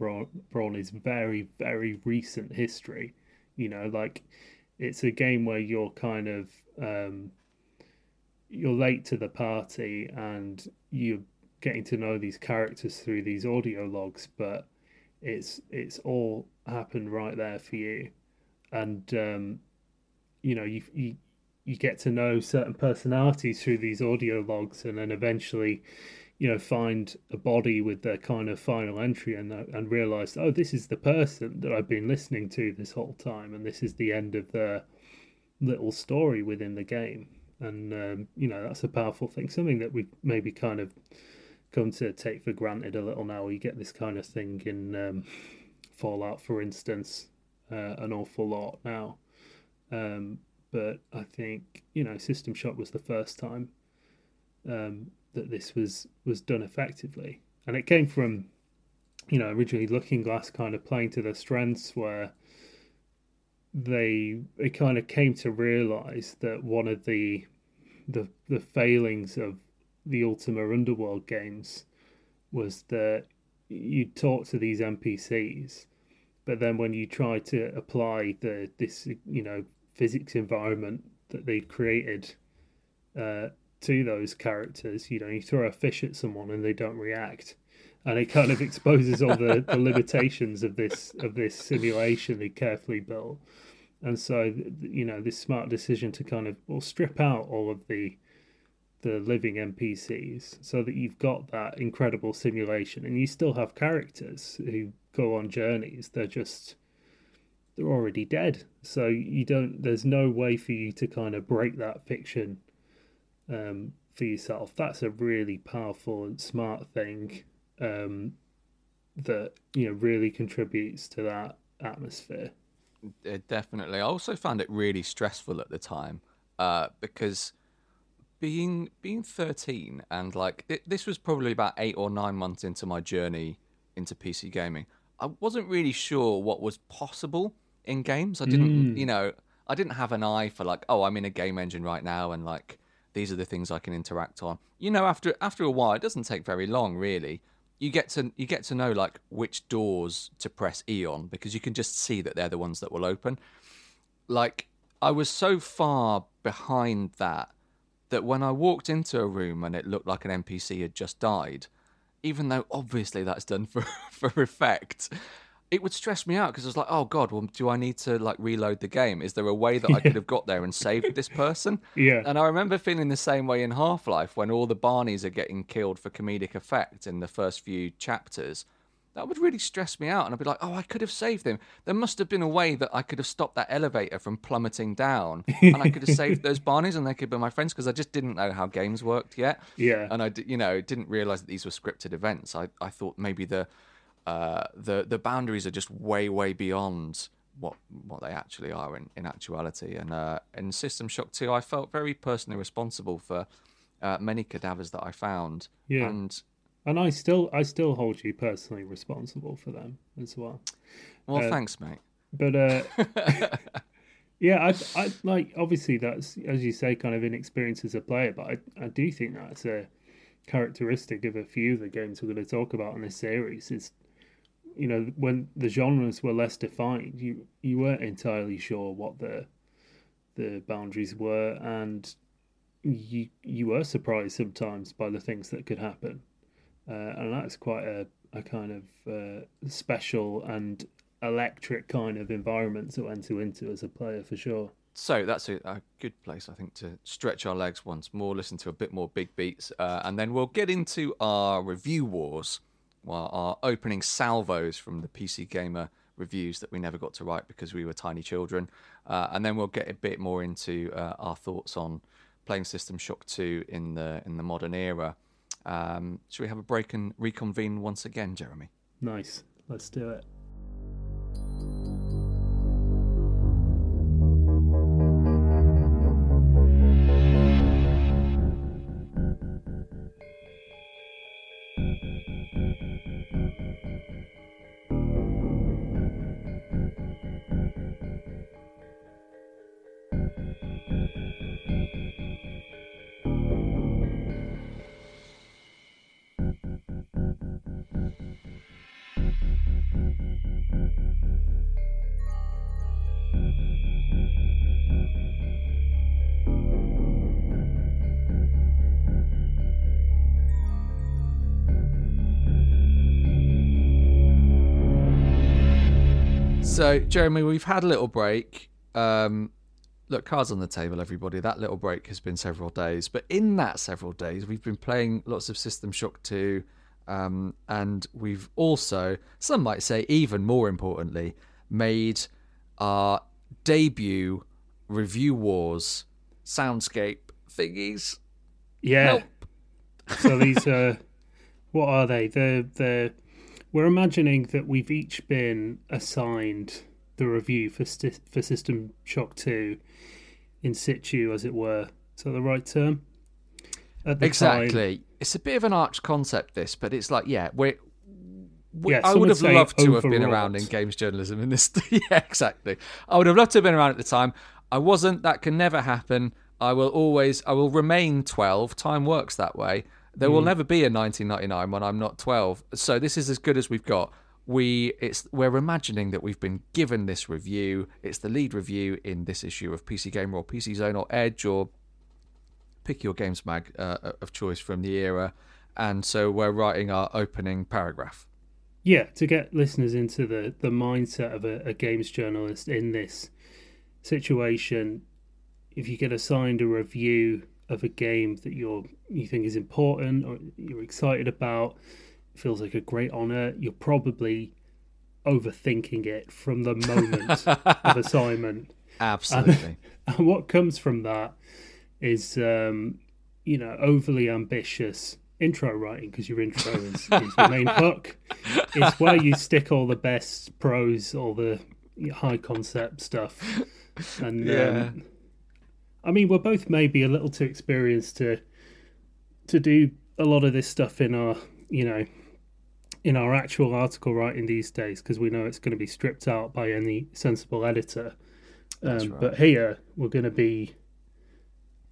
Braun is very very recent history. You know, like it's a game where you're kind of um, you're late to the party and you getting to know these characters through these audio logs, but it's it's all happened right there for you, and um, you know you you you get to know certain personalities through these audio logs, and then eventually, you know, find a body with their kind of final entry, and and realize, oh, this is the person that I've been listening to this whole time, and this is the end of the little story within the game. and um, you know that's a powerful thing. Something that we maybe kind of come to take for granted a little now. You get this kind of thing in um, Fallout, for instance, uh, an awful lot now. Um, but I think you know System Shock was the first time um, that this was was done effectively, and it came from you know originally Looking Glass kind of playing to their strengths where they it kind of came to realize that one of the the the failings of the Ultima Underworld games was that you talk to these NPCs, but then when you try to apply the this you know physics environment that they'd created uh, to those characters, you know, you throw a fish at someone and they don't react, and it kind of exposes all the, the limitations of this of this simulation they carefully built. And so, you know, this smart decision to kind of well strip out all of the the living NPCs so that you've got that incredible simulation and you still have characters who go on journeys. They're just they're already dead. So you don't there's no way for you to kind of break that fiction um, for yourself. That's a really powerful and smart thing um, that you know really contributes to that atmosphere. Uh, definitely. I also found it really stressful at the time uh, because being being 13 and like it, this was probably about eight or nine months into my journey into PC gaming. I wasn't really sure what was possible in games. I didn't, Mm. you know, I didn't have an eye for like, oh, I'm in a game engine right now, and like these are the things I can interact on. You know, after after a while, it doesn't take very long, really. You get to you get to know like which doors to press E on because you can just see that they're the ones that will open. Like I was so far behind that that when I walked into a room and it looked like an NPC had just died, even though obviously that's done for for effect, it would stress me out because I was like, oh god, well, do I need to like reload the game? Is there a way that I could have got there and saved this person? Yeah. And I remember feeling the same way in Half Life when all the Barneys are getting killed for comedic effect in the first few chapters. That would really stress me out, and I'd be like, "Oh, I could have saved him. There must have been a way that I could have stopped that elevator from plummeting down, and I could have saved those Barneys, and they could be my friends." Because I just didn't know how games worked yet. Yeah. and I, you know, didn't realize that these were scripted events. I, I thought maybe the, uh, the the boundaries are just way, way beyond what what they actually are in, in actuality. And uh, in System Shock 2, I felt very personally responsible for uh, many cadavers that I found. Yeah. And And I still I still hold you personally responsible for them as well. well, Uh, thanks, mate. But uh yeah, I I like obviously that's as you say kind of inexperience as a player, but I, I do think that's a characteristic of a few of the games we're going to talk about in this series is you know when the genres were less defined you you weren't entirely sure what the the boundaries were and you you were surprised sometimes by the things that could happen and that's quite a, a kind of uh, special and electric kind of environment to enter into as a player for sure So that's a, a good place, I think, to stretch our legs once more, listen to a bit more big beats, uh, and then we'll get into our review wars, our opening salvos from the PC Gamer reviews that we never got to write because we were tiny children, uh, and then we'll get a bit more into uh, our thoughts on playing System Shock 2 in the in the modern era. Um, should we have a break and reconvene once again, Jeremy? nice let's do it So, Jeremy, we've had a little break. Um, look, cards on the table, everybody. That little break has been several days, but in that several days, we've been playing lots of System Shock 2, um, and we've also, some might say, even more importantly, made our debut Review Wars Soundscape thingies. Yeah. So these are what are they? They're they're we're imagining that we've each been assigned the review for sti- for System Shock Two in situ, as it were. Is that the right term? The time- Exactly. It's a bit of an arch concept, this, but it's like, yeah, we're. we- Yeah, I would would have loved to have been around in games journalism in this. yeah, exactly. I would have loved to have been around at the time. I wasn't. That can never happen. I will always. I will remain twelve. Time works that way. There Hmm. will never be a 1999 when I'm not 12. So this is as good as we've got. We it's we're imagining that we've been given this review. It's the lead review in this issue of PC Gamer or PC Zone or Edge or pick your games mag uh, of choice from the era. And so we're writing our opening paragraph. Yeah, to get listeners into the, the mindset of a, a games journalist in this situation, if you get assigned a review of a game that you're you think is important or you're excited about, it feels like a great honor, you're probably overthinking it from the moment of assignment. Absolutely. And what comes from that is, um, you know, overly ambitious intro writing because your intro is, is the main hook. It's where you stick all the best prose, all the high concept stuff. And Yeah. um, I mean, we're both maybe a little too experienced to to do a lot of this stuff in our, you know, in our actual article writing these days because we know it's going to be stripped out by any sensible editor. Um, right. But here we're going to be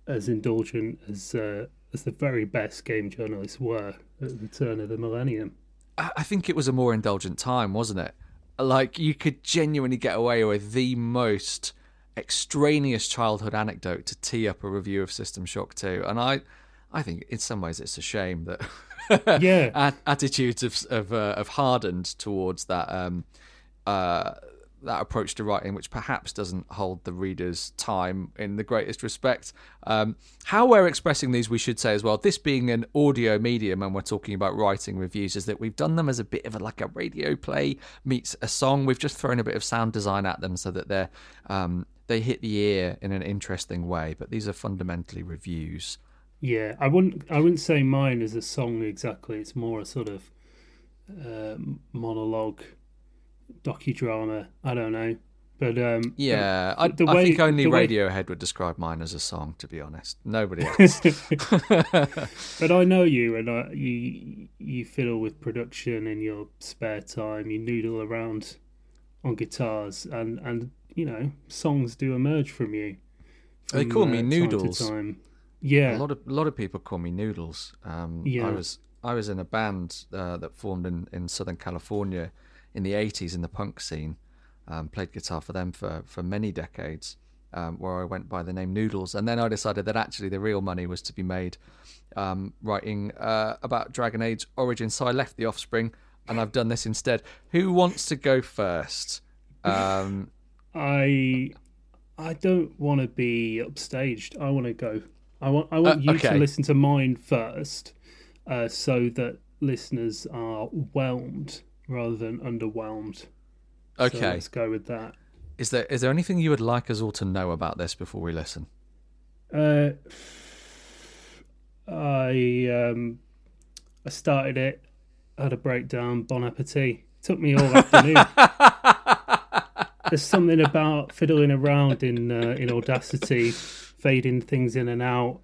as indulgent as uh, as the very best game journalists were at the turn of the millennium. I I think it was a more indulgent time, wasn't it? Like you could genuinely get away with the most extraneous childhood anecdote to tee up a review of System Shock 2. And I I think in some ways it's a shame that Yeah. at- attitudes of of, uh, of hardened towards that um, uh, that approach to writing, which perhaps doesn't hold the reader's time in the greatest respect. Um, how we're expressing these, we should say as well. This being an audio medium, and we're talking about writing reviews, is that we've done them as a bit of a, like a radio play meets a song. We've just thrown a bit of sound design at them so that they're um, they hit the ear in an interesting way. But these are fundamentally reviews. Yeah, I wouldn't. I wouldn't say mine is a song exactly. It's more a sort of uh, monologue, docudrama. I don't know, but um, Yeah, I, the I way- think only the way- Radiohead would describe mine as a song. To be honest, nobody else. But I know you, and I, you you fiddle with production in your spare time. You noodle around on guitars, and and you know songs do emerge from you. They from, call me time to Noodles. time. Yeah, A lot of a lot of people call me Noodles. Um, Yeah. I was I was in a band uh, that formed in, in Southern California in the '80s in the punk scene. Um, played guitar for them for for many decades, um, where I went by the name Noodles. And then I decided that actually the real money was to be made um, writing uh, about Dragon Age Origins. So I left the Offspring, and I've done this instead. Who wants to go first? Um, I I don't want to be upstaged. I want to go. I want I want Uh, you okay. to listen to mine first, uh, so that listeners are whelmed rather than underwhelmed. So okay. let's go with that. Is there is there anything you would like us all to know about this before we listen? Uh, I um, I started it, had a breakdown. Bon appetit. Took me all afternoon. There's something about fiddling around in uh, in Audacity, fading things in and out,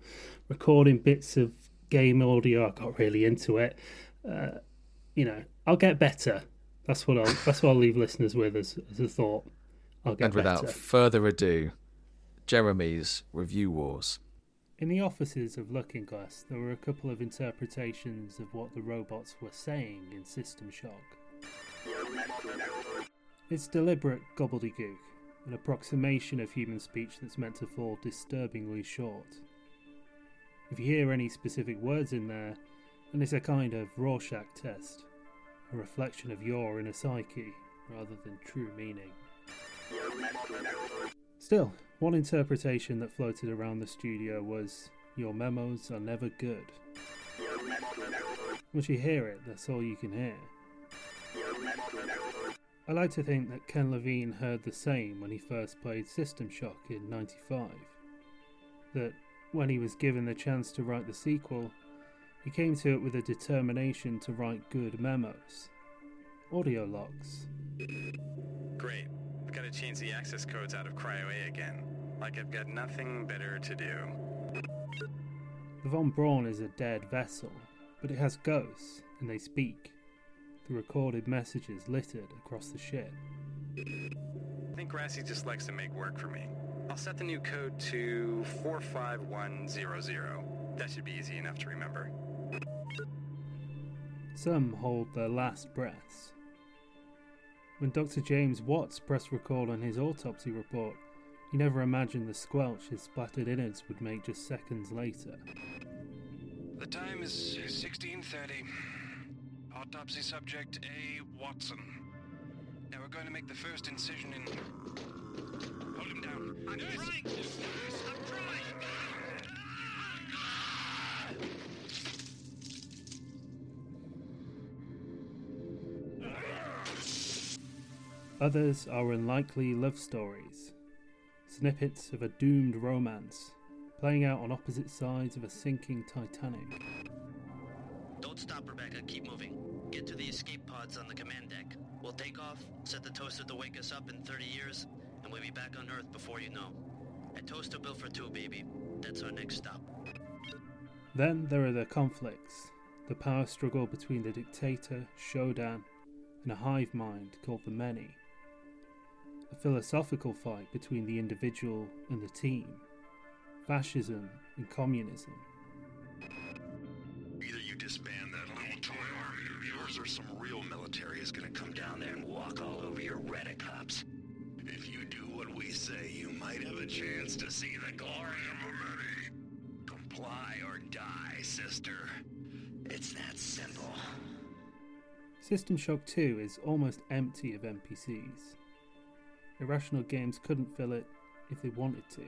recording bits of game audio. I got really into it. Uh, you know, I'll get better. That's what I'll. That's what I'll leave listeners with as, as a thought. I'll get And without better. further ado, Jeremy's review wars. In the offices of Looking Glass, there were a couple of interpretations of what the robots were saying in System Shock. It's deliberate gobbledygook, an approximation of human speech that's meant to fall disturbingly short. If you hear any specific words in there, then it's a kind of Rorschach test, a reflection of your inner psyche rather than true meaning. Still, one interpretation that floated around the studio was Your memos are never good. Once you hear it, that's all you can hear. I like to think that Ken Levine heard the same when he first played System Shock in 95. That when he was given the chance to write the sequel, he came to it with a determination to write good memos. Audio logs. Great. I've got to change the access codes out of Cryo A again. Like I've got nothing better to do. The Von Braun is a dead vessel, but it has ghosts, and they speak. The recorded messages littered across the ship. I think Grassy just likes to make work for me. I'll set the new code to 45100. That should be easy enough to remember. Some hold their last breaths. When Dr. James Watts pressed record on his autopsy report, he never imagined the squelch his splattered innards would make just seconds later. The time is 1630. Autopsy subject A. Watson. Now we're going to make the first incision in. Hold him down. I'm trying to, I'm trying. Others are unlikely love stories, snippets of a doomed romance, playing out on opposite sides of a sinking Titanic. Don't stop, Rebecca. Keep moving. Get to the escape pods on the command deck. We'll take off, set the toaster to wake us up in 30 years, and we'll be back on Earth before you know. A toaster built for two, baby. That's our next stop. Then there are the conflicts, the power struggle between the dictator, Shodan, and a hive mind called the Many. A philosophical fight between the individual and the team, fascism and communism. Either you disband that little toy army of yours or some real military is gonna come down there and walk all over your redicops. If you do what we say, you might have a chance to see the glory of Mimeti. Comply or die, sister. It's that simple. System Shock 2 is almost empty of NPCs. Irrational Games couldn't fill it if they wanted to.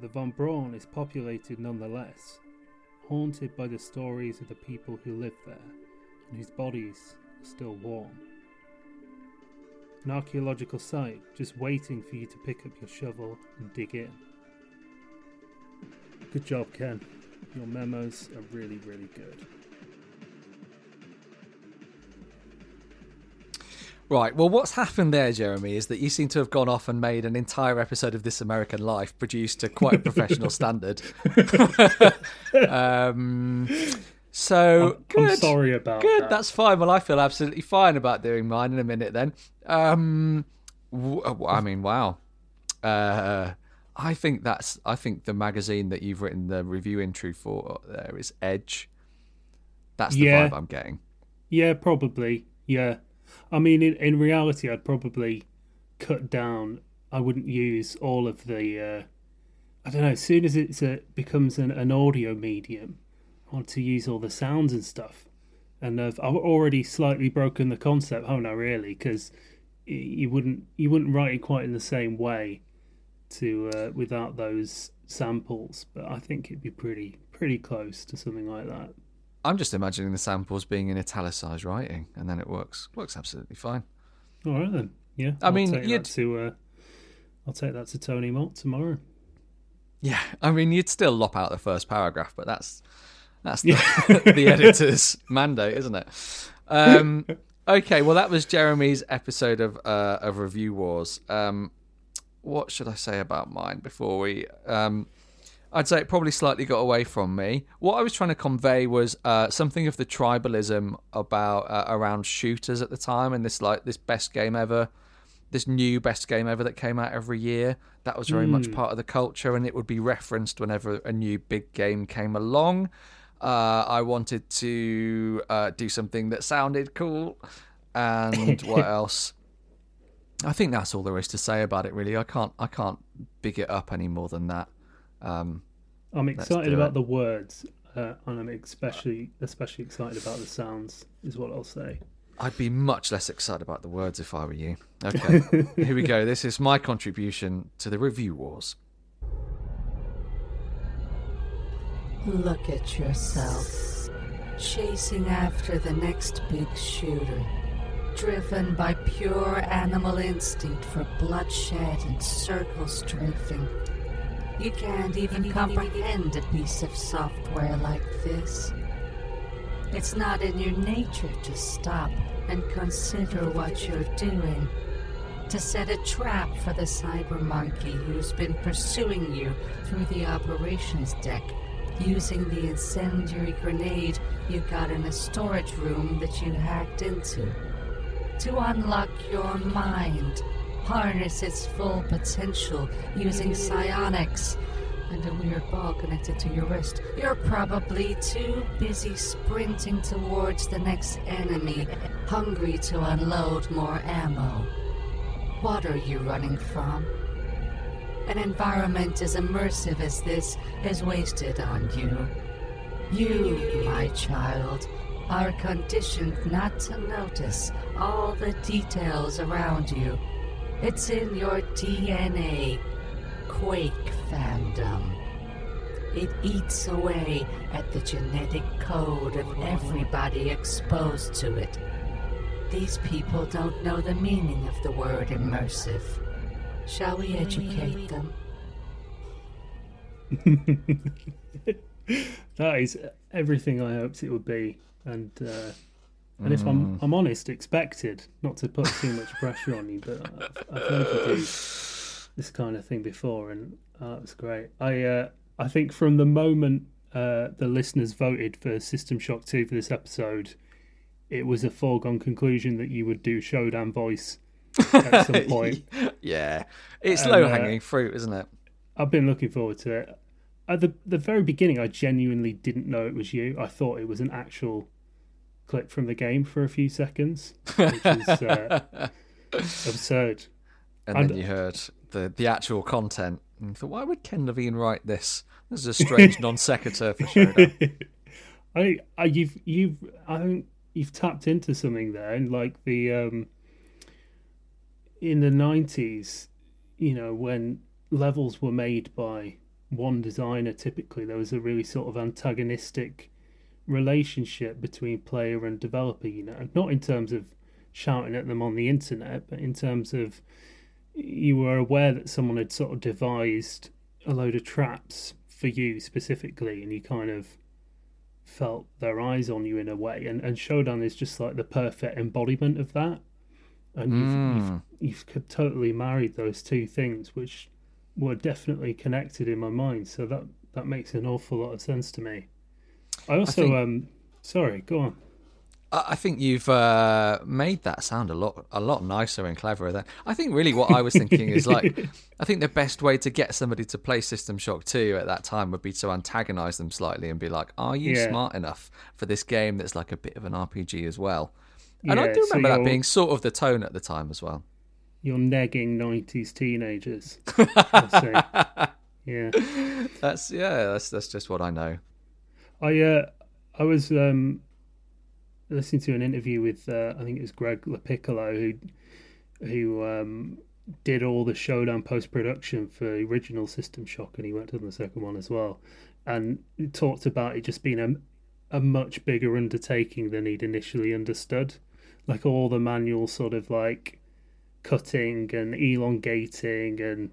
The Von Braun is populated nonetheless, haunted by the stories of the people who live there and whose bodies are still warm. An archaeological site just waiting for you to pick up your shovel and dig in. Good job, Ken. Your memos are really, really good. Right. Well, what's happened there, Jeremy, is that you seem to have gone off and made an entire episode of This American Life, produced to quite a professional standard. um, so I'm, good. I'm sorry about that. Good. that. That's fine. Well, I feel absolutely fine about doing mine in a minute. Then. Um, w- I mean, wow. Uh, I think that's. I think the magazine that you've written the review intro for there is Edge. That's the Yeah. vibe I'm getting. Yeah, probably. Yeah. I mean, in, in reality, I'd probably cut down. I wouldn't use all of the. Uh, I don't know. As soon as it's a, becomes an, an audio medium, I want to use all the sounds and stuff. And I've, I've already slightly broken the concept, haven't I? Really, because you wouldn't you wouldn't write it quite in the same way to uh, without those samples. But I think it'd be pretty pretty close to something like that. I'm just imagining the samples being in italicized writing, and then it works works absolutely fine. All right then. Yeah. I I'll mean, take you'd- to uh, I'll take that to Tony Mott tomorrow. Yeah, I mean, you'd still lop out the first paragraph, but that's that's the, the editor's mandate, isn't it? Um, okay, well, that was Jeremy's episode of uh, of Review Wars. Um, what should I say about mine before we? Um, I'd say it probably slightly got away from me. What I was trying to convey was uh, something of the tribalism about uh, around shooters at the time, and this like this best game ever, this new best game ever that came out every year. That was very much part of the culture, and it would be referenced whenever a new big game came along. Uh, I wanted to uh, do something that sounded cool, and what else? I think that's all there is to say about it. Really, I can't I can't big it up any more than that. Um, I'm excited about it. the words, uh, and I'm especially especially excited about the sounds. Is what I'll say. I'd be much less excited about the words if I were you. Okay, here we go. This is my contribution to the review wars. Look at yourself, chasing after the next big shooter, driven by pure animal instinct for bloodshed and circle strafing. You can't even comprehend a piece of software like this. It's not in your nature to stop and consider what you're doing. To set a trap for the cyber monkey who's been pursuing you through the operations deck using the incendiary grenade you got in a storage room that you hacked into. To unlock your mind, harness its full potential using psionics and a weird ball connected to your wrist. You're probably too busy sprinting towards the next enemy, hungry to unload more ammo. What are you running from? An environment as immersive as this is wasted on you. You, my child, are conditioned not to notice all the details around you. It's in your DNA. Quake fandom. It eats away at the genetic code of everybody exposed to it. These people don't know the meaning of the word immersive. Shall we educate them? that is everything I hoped it would be, and uh, and if I'm I'm honest, expected. Not to put too much pressure on you, but I've, I've heard you do this kind of thing before, and uh, it's great. I uh, I think from the moment uh, the listeners voted for System Shock Two for this episode, it was a foregone conclusion that you would do Shodan voice at some point. yeah, it's low uh, hanging fruit, isn't it? I've been looking forward to it. At the the very beginning, I genuinely didn't know it was you. I thought it was an actual clip from the game for a few seconds, which is uh, absurd. And and- then you heard the the actual content. And you thought, why would Ken Levine write this? This is a strange non sequitur for Shodan. I, I, you've, you've, I think you've tapped into something there, and like the, um, in the nineties, you know, when levels were made by one designer, typically there was a really sort of antagonistic relationship between player and developer. You know, not in terms of shouting at them on the internet, but in terms of you were aware that someone had sort of devised a load of traps for you specifically, and you kind of felt their eyes on you in a way. And and Shodan is just like the perfect embodiment of that. And you've hmm. you've, you've totally married those two things, which were definitely connected in my mind. So that that makes an awful lot of sense to me. I also think- um sorry, go on. I I think you've uh, made that sound a lot a lot nicer and cleverer. Than I think. Really, what I was thinking is like, I think the best way to get somebody to play System Shock Two at that time would be to antagonize them slightly and be like, "Are you Yeah. smart enough for this game that's like a bit of an RPG as well?" And I Yeah, do so remember that being sort of the tone at the time as well. You're negging nineties teenagers. I'll say. Yeah. That's yeah, that's that's just what I know. I uh, I was um, listening to an interview with uh, I think it was Greg LaPiccolo who who um, did all the Shodan post production for the original System Shock, and he worked on the second one as well, and talked about it just being a a much bigger undertaking than he'd initially understood. Like all the manual sort of like cutting and elongating and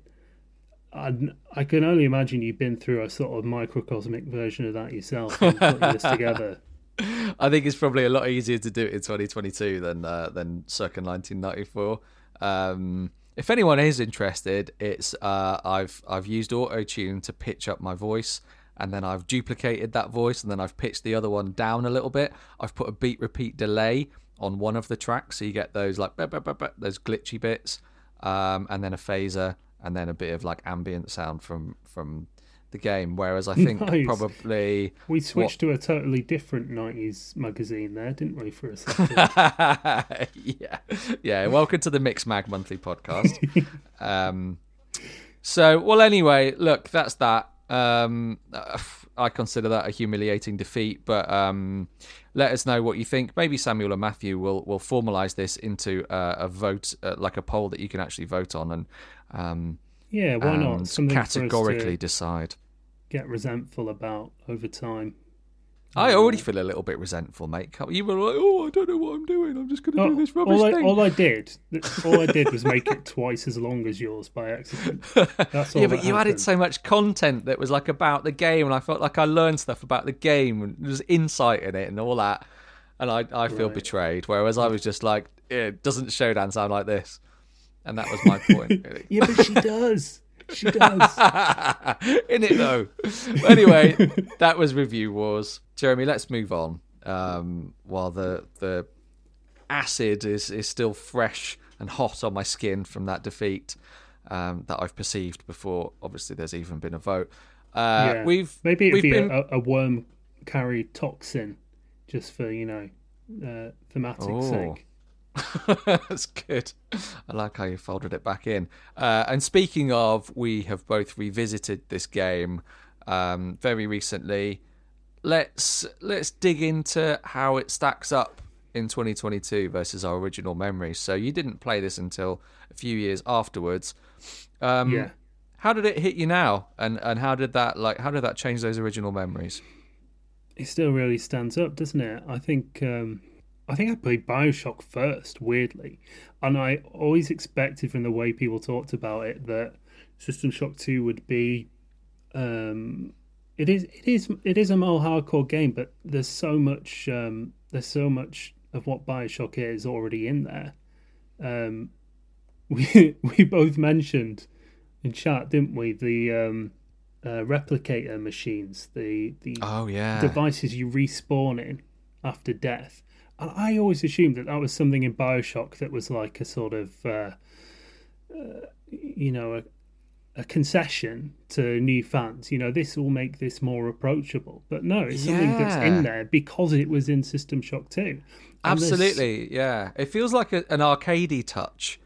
I, I can only imagine you've been through a sort of microcosmic version of that yourself putting this together. I think it's probably a lot easier to do it in 2022 than uh, than circa 1994. Um, if anyone is interested, it's uh, I've I've used auto tune to pitch up my voice, and then I've duplicated that voice, and then I've pitched the other one down a little bit. I've put a beat repeat delay on one of the tracks, so you get those like "Bah, bah, bah, bah," those glitchy bits, um, and then a phaser, and then a bit of like ambient sound from from the game. Whereas I think Nice. probably We switched to a totally different 90s magazine there, didn't we, for a second? yeah, yeah. Welcome to the Mix Mag Monthly Podcast. um, so, well, anyway, look, that's that. Um, I consider that a humiliating defeat, but um, let us know what you think. Maybe Samuel and Matthew will will formalize this into uh, a vote, uh, like a poll that you can actually vote on, and um, yeah, why not? Something categorically decide. get resentful about over time. I already feel a little bit resentful, mate. You were like, "Oh, I don't know what I'm doing. I'm just going to Oh, do this rubbish all, I, thing." all I did, all I did was make it twice as long as yours by accident. That's all yeah, but you added so much content that was like about the game, and I felt like I learned stuff about the game, and there was insight in it, and all that. And I, I feel Right. betrayed. Whereas I was just like, "It doesn't Shodan sound like this? And that was my point. Really. Yeah, but she does. She does. in it though. anyway, that was review wars. Jeremy, let's move on. Um, while the the acid is is still fresh and hot on my skin from that defeat um, that I've perceived before. Obviously, there's even been a vote. Uh, yeah. We've maybe it'd we've be been a, a worm carried toxin, just for you know, uh, thematic Oh. sake. That's good. I like how you folded it back in. Uh, and speaking of, we have both revisited this game um, very recently. Let's let's dig into how it stacks up in 2022 versus our original memories. So you didn't play this until a few years afterwards. Um, Yeah. How did it hit you now? And and how did that like how did that change those original memories? It still really stands up, doesn't it? I think um, I think I played Bioshock first, weirdly, and I always expected from the way people talked about it that System Shock Two would be. Um, it is it is it is a more hardcore game, but there's so much um, there's so much of what Bioshock is already in there. Um, we we both mentioned in chat, didn't we? The um, uh, replicator machines, the the Oh yeah. devices you respawn in after death. And I always assumed that that was something in Bioshock that was like a sort of, uh, uh, you know, a, a concession to new fans. You know, this will make this more approachable. But no, it's something that's in there because it was in System Shock 2. And Absolutely, yeah. It feels like a, an arcadey touch,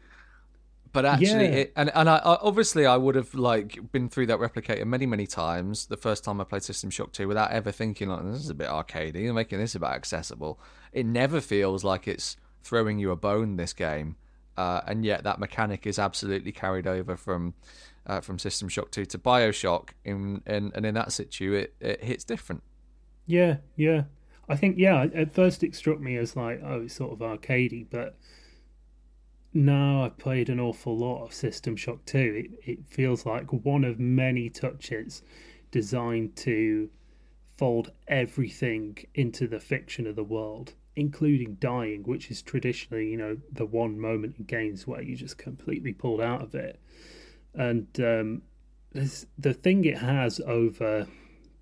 but actually, Yeah. it, and and I, I obviously I would have like been through that replicator many many times. The first time I played System Shock Two, without ever thinking like this is a bit arcadey, and making this a bit accessible. It never feels like it's throwing you a bone. This game, uh, and yet that mechanic is absolutely carried over from. Uh, from System Shock 2 to Bioshock, in, in, and in that situ, it, it hits different. Yeah, yeah. I think yeah. At first, it struck me as like, oh, it's sort of arcadey, but now I've played an awful lot of System Shock Two. It it feels like one of many touches designed to fold everything into the fiction of the world, including dying, which is traditionally, you know, the one moment in games where you just completely pulled out of it. And um, the thing it has over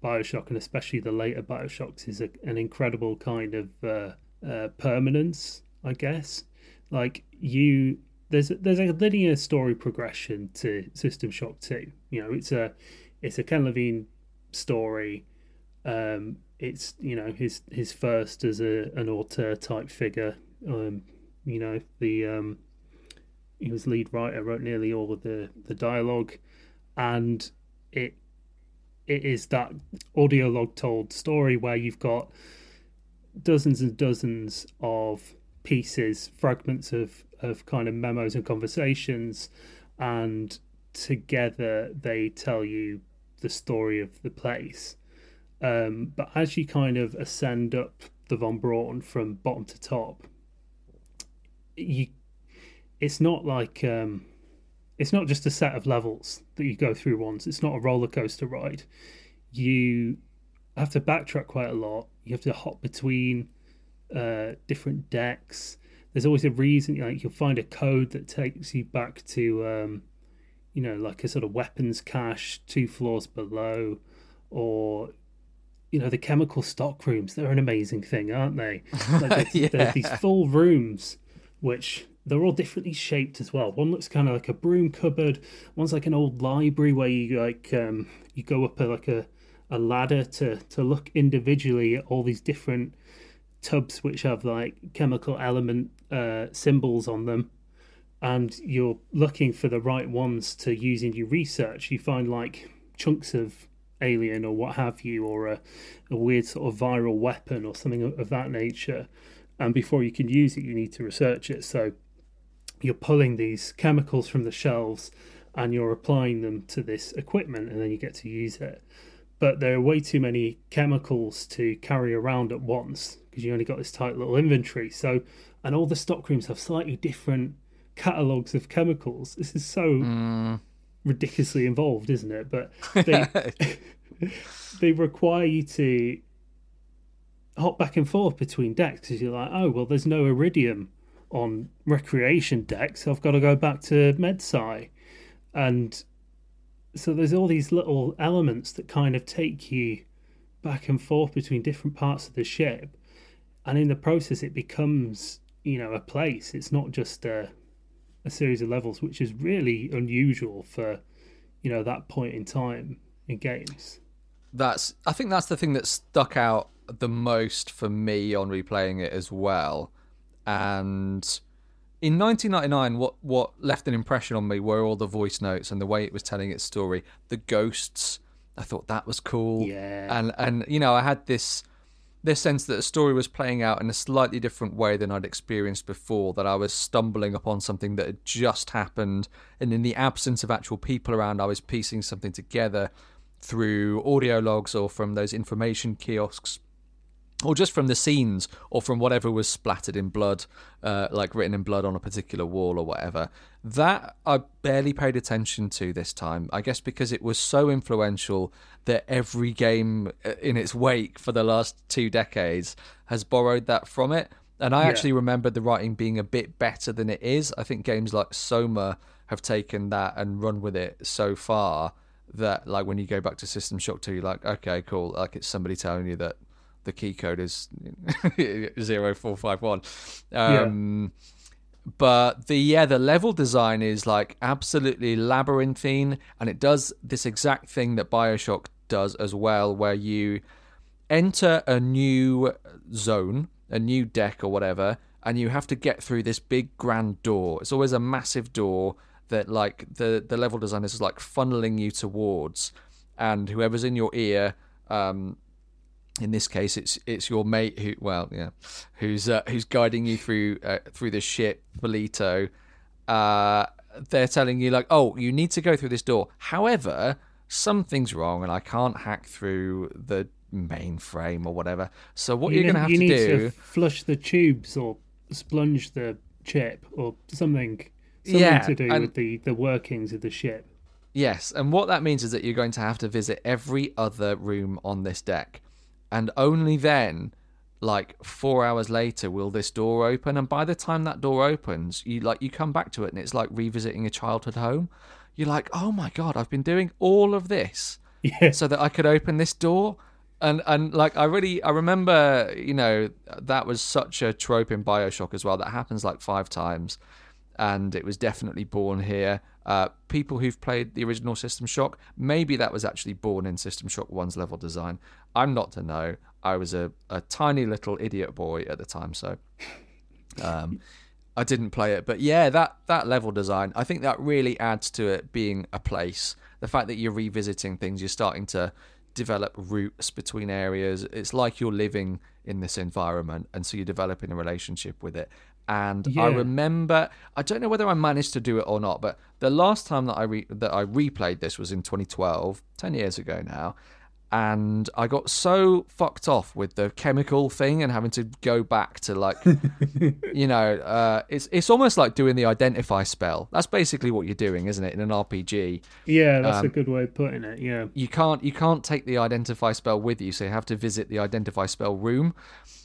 Bioshock and especially the later Bioshocks is a, an incredible kind of uh, uh, permanence, I guess. Like you, there's there's a linear story progression to System Shock Two. You know, it's a it's a Ken Levine story. Um, it's you know his his first as a an auteur type figure. Um, you know the um, he was lead writer, wrote nearly all of the the dialogue, and it it is that audio log told story where you've got dozens and dozens of pieces, fragments of, of kind of memos and conversations, and together they tell you the story of the place. Um, but as you kind of ascend up the Von Braun from bottom to top, you it's not like um, it's not just a set of levels that you go through once. It's not a roller coaster ride. You have to backtrack quite a lot. You have to hop between uh, different decks. There's always a reason. Like you'll find a code that takes you back to, um, you know, like a sort of weapons cache two floors below, or you know, the chemical stock rooms. They're an amazing thing, aren't they? Like there's, there's these full rooms, which they're all differently shaped as well. One looks kind of like a broom cupboard. One's like an old library where you like um, you go up a, like a a ladder to to look individually at all these different tubs which have like chemical element uh, symbols on them and you're looking for the right ones to use in your research you find like chunks of alien or what have you or a, a weird sort of viral weapon or something of, of that nature and before you can use it you need to research it. So you're pulling these chemicals from the shelves and you're applying them to this equipment and then you get to use it. But there are way too many chemicals to carry around at once because you only got this tight little inventory. So, and all the stock rooms have slightly different catalogs of chemicals. This is so mm. ridiculously involved, isn't it? But they they require you to hop back and forth between decks because you're like, oh well, there's no iridium on recreation decks. so I've got to go back to MedSci, and so there's all these little elements that kind of take you back and forth between different parts of the ship, and in the process, it becomes you know a place. It's not just a a series of levels, which is really unusual for you know that point in time in games. that's I think that's the thing that stuck out the most for me on replaying it as well. And in 1999, what what left an impression on me were all the voice notes and the way it was telling its story. The ghosts, I thought that was cool. Yeah. And and you know, I had this this sense that the story was playing out in a slightly different way than I'd experienced before. That I was stumbling upon something that had just happened, and in the absence of actual people around, I was piecing something together through audio logs or from those information kiosks or just from the scenes or from whatever was splattered in blood uh, like written in blood on a particular wall or whatever. That i barely paid attention to this time i guess because it was so influential that every game uh, in its wake for the last two decades has borrowed that from it. And i Yeah. actually remembered the writing being a bit better than it is. I think games like soma have taken that and run with it so far that like when you go back to system shock 2 you're like okay cool like it's somebody telling you that the key code is 0451 um but the yeah the level design is like absolutely labyrinthine and it does this exact thing that bioshock does as well where you enter a new zone a new deck or whatever and you have to get through this big grand door. It's always a massive door that like the the level design is like funneling you towards and whoever's in your ear um in this case it's it's your mate who well yeah who's uh, who's guiding you through uh, through the ship Polito uh they're telling you like oh you need to go through this door however something's wrong and I can't hack through the mainframe or whatever so what you are going to have you to need do to flush the tubes or splunge the chip or something. Something Yeah, to do and- with the the workings of the ship. Yes, and what that means is that you're going to have to visit every other room on this deck. And only then, like four hours later, will this door open. And by the time that door opens, you like you come back to it and it's like revisiting a childhood home. You're like, oh my god, I've been doing all of this Yeah. so that I could open this door. And and like I really I remember, you know, that was such a trope in Bioshock as well. That happens like five times and it was definitely born here. Uh, people who've played the original System Shock, maybe that was actually born in System Shock 1's level design. I'm not to know. I was a, a tiny little idiot boy at the time, so um, I didn't play it. But yeah, that, that level design, I think that really adds to it being a place. The fact that you're revisiting things, you're starting to develop routes between areas. It's like you're living in this environment, and so you're developing a relationship with it. And I remember, I don't know whether I managed to do it or not, but the last time that I re- that I replayed this was in 2012, 10 years ago now. And I got so fucked off with the chemical thing and having to go back to like, you know, uh, it's it's almost like doing the identify spell. That's basically what you're doing, isn't it? In an RPG, Yeah, that's a Um, good way of putting it. Yeah. you can't you can't take the identify spell with you, so you have to visit the identify spell room.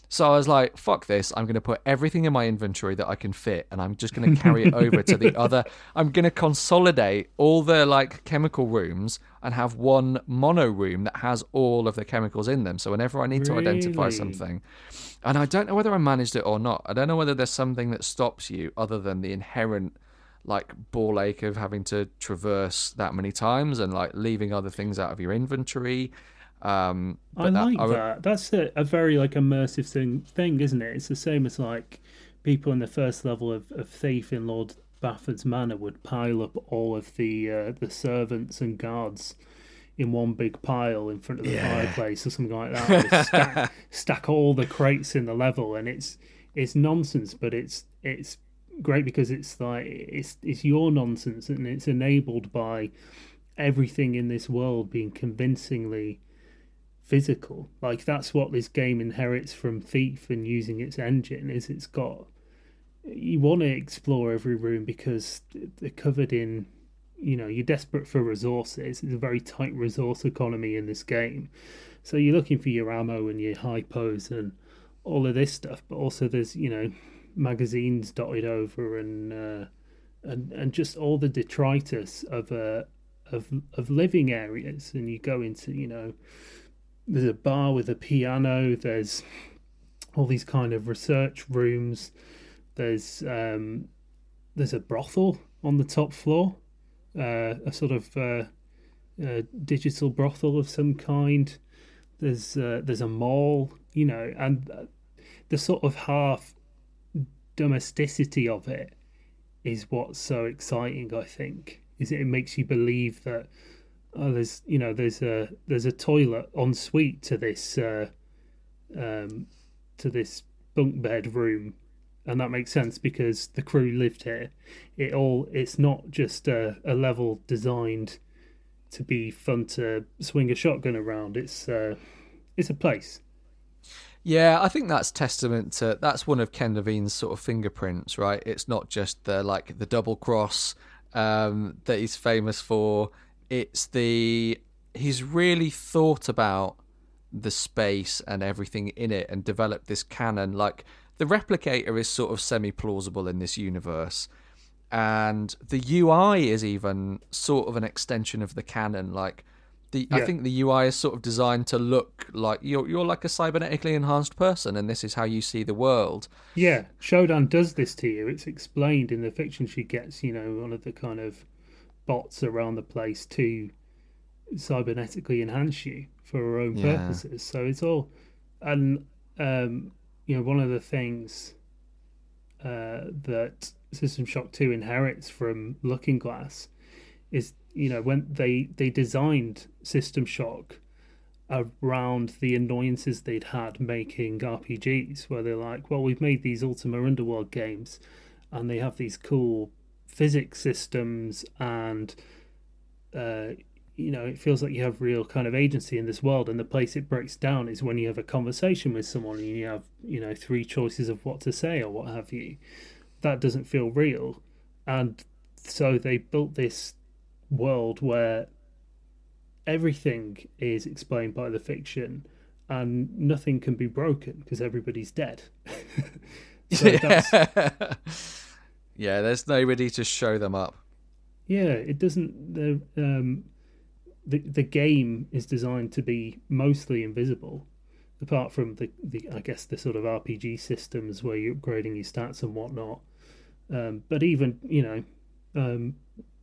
So I was like, "Fuck this! I'm going to put everything in my inventory that I can fit, and I'm just going to carry it over to the other. I'm going to consolidate all the like chemical rooms and have one mono room that has all of the chemicals in them. So whenever I need to identify something, and I don't know whether I managed it or not. I don't know whether there's something that stops you other than the inherent like ball ache of having to traverse that many times and like leaving other things out of your inventory. Um, I but like I- that. That's a, a very like immersive thing, thing, isn't it? It's the same as like people in the first level of, of Thief in Lord Bafford's Manor would pile up all of the uh, the servants and guards in one big pile in front of the fireplace or something like that. Stack, stack all the crates in the level, and it's it's nonsense, but it's it's great because it's like it's it's your nonsense and it's enabled by everything in this world being convincingly physical. Like that's what this game inherits from Thief and using its engine is it's got you want to explore every room because they're covered in you know you're desperate for resources. It's a very tight resource economy in this game. So you're looking for your ammo and your hypos and all of this stuff but also there's you know magazines dotted over and uh, and and just all the detritus of uh, of of living areas. And you go into you know there's a bar with a piano there's all these kind of research rooms there's um, there's a brothel on the top floor, uh, a sort of uh, a digital brothel of some kind. There's uh, there's a mall, you know, and the sort of half domesticity of it is what's so exciting. I think is it, it makes you believe that oh, there's you know there's a there's a toilet en suite to this uh, um, to this bunk bed room and that makes sense because the crew lived here. It all it's not just a, a level designed to be fun to swing a shotgun around. It's uh, it's a place. Yeah, I think that's testament to that's one of Ken Levine's sort of fingerprints, right? It's not just the like the double cross um, that he's famous for. It's the he's really thought about the space and everything in it and developed this canon like the replicator is sort of semi plausible in this universe, and the UI is even sort of an extension of the canon. Like the, yeah. I think the UI is sort of designed to look like you're you're like a cybernetically enhanced person, and this is how you see the world. Yeah, Shodan does this to you. It's explained in the fiction she gets. You know, one of the kind of bots around the place to cybernetically enhance you for her own yeah. purposes. So it's all and um, you know, one of the things uh, that System Shock 2 inherits from Looking Glass is, you know, when they, they designed System Shock around the annoyances they'd had making RPGs, where they're like, well, we've made these Ultima Underworld games and they have these cool physics systems and uh, you know, it feels like you have real kind of agency in this world. And the place it breaks down is when you have a conversation with someone and you have, you know, three choices of what to say or what have you. That doesn't feel real. And so they built this world where everything is explained by the fiction and nothing can be broken because everybody's dead. so yeah. Yeah, there's nobody to show them up. Yeah, it doesn't. Um, the the game is designed to be mostly invisible, apart from the, the I guess the sort of RPG systems where you're upgrading your stats and whatnot. Um, but even you know, um,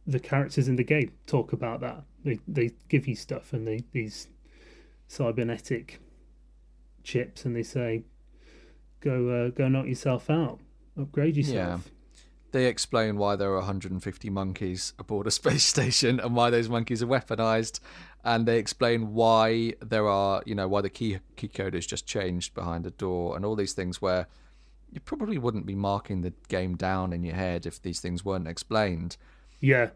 the characters in the game talk about that. They they give you stuff and they these cybernetic chips and they say, go uh, go knock yourself out, upgrade yourself. Yeah they explain why there are 150 monkeys aboard a space station and why those monkeys are weaponized and they explain why there are you know why the key key code is just changed behind a door and all these things where you probably wouldn't be marking the game down in your head if these things weren't explained. Yeah.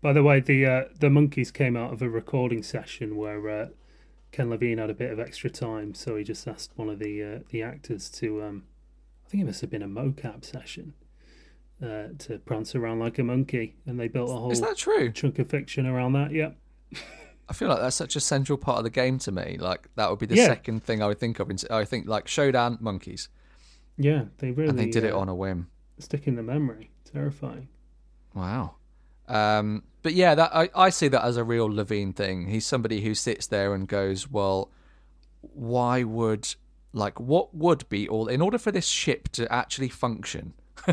By the way the uh, the monkeys came out of a recording session where uh, Ken Levine had a bit of extra time so he just asked one of the uh, the actors to um, I think it must have been a mocap session uh, to prance around like a monkey, and they built a whole is that true chunk of fiction around that. Yep. I feel like that's such a central part of the game to me. Like that would be the yeah. second thing I would think of. I think like Shodan monkeys. Yeah, they really. And they did uh, it on a whim. Stick in the memory. Terrifying. Wow. Um, but yeah, that I, I see that as a real Levine thing. He's somebody who sits there and goes, "Well, why would like what would be all in order for this ship to actually function?"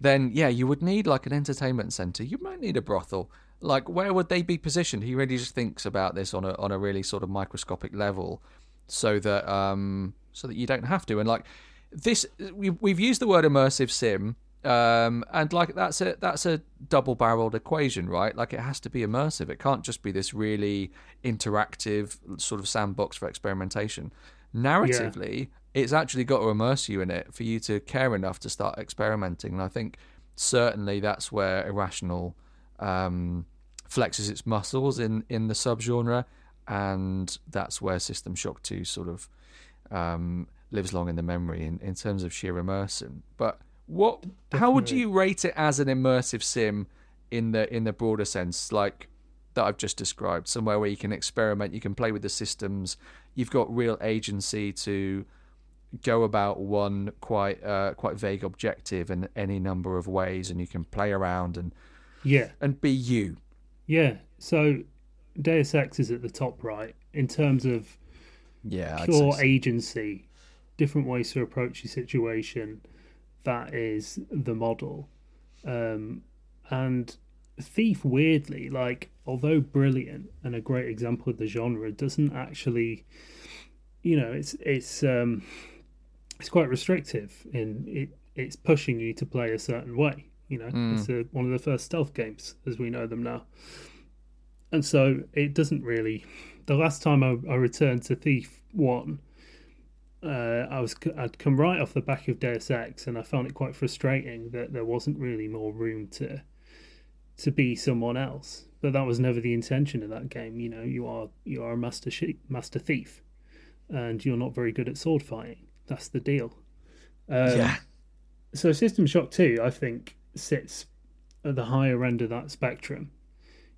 then yeah, you would need like an entertainment center. You might need a brothel. Like where would they be positioned? He really just thinks about this on a on a really sort of microscopic level, so that um so that you don't have to. And like this, we we've used the word immersive sim. Um, and like that's a that's a double-barreled equation, right? Like it has to be immersive. It can't just be this really interactive sort of sandbox for experimentation. Narratively, it's actually got to immerse you in it for you to care enough to start experimenting. And I think certainly that's where Irrational um, flexes its muscles in, in the subgenre. and that's where System Shock 2 sort of um, lives long in the memory in, in terms of sheer immersion. But what? How would you rate it as an immersive sim in the in the broader sense, like that I've just described? Somewhere where you can experiment, you can play with the systems, you've got real agency to go about one quite uh, quite vague objective in any number of ways, and you can play around and Yeah, and be you. yeah. So Deus Ex is at the top right in terms of Yeah, pure so. agency, different ways to approach your situation. That is the model. Um, and Thief, weirdly, like, although brilliant and a great example of the genre, doesn't actually, you know, it's it's um, it's quite restrictive in it. It's pushing you to play a certain way. You know, it's a, one of the first stealth games as we know them now, and so it doesn't really. The last time I, I returned to Thief One, uh, I was I'd come right off the back of Deus Ex, and I found it quite frustrating that there wasn't really more room to to be someone else. But that was never the intention of that game. You know, you are you are a master she- master thief, and you're not very good at sword fighting. That's the deal. Um, yeah, So System Shock Two, I think, sits at the higher end of that spectrum.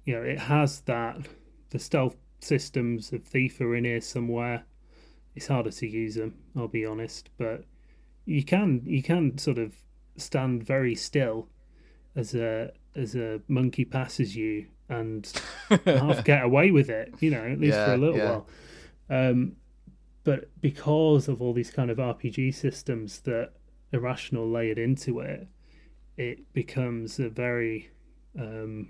You know, it has that the stealth systems of Thief are in here somewhere. It's harder to use them, I'll be honest, but you can you can sort of stand very still as a as a monkey passes you and half get away with it, you know, at least for a little yeah. while. Um, but because of all these kind of RPG systems that Irrational layered into it, it becomes a very um,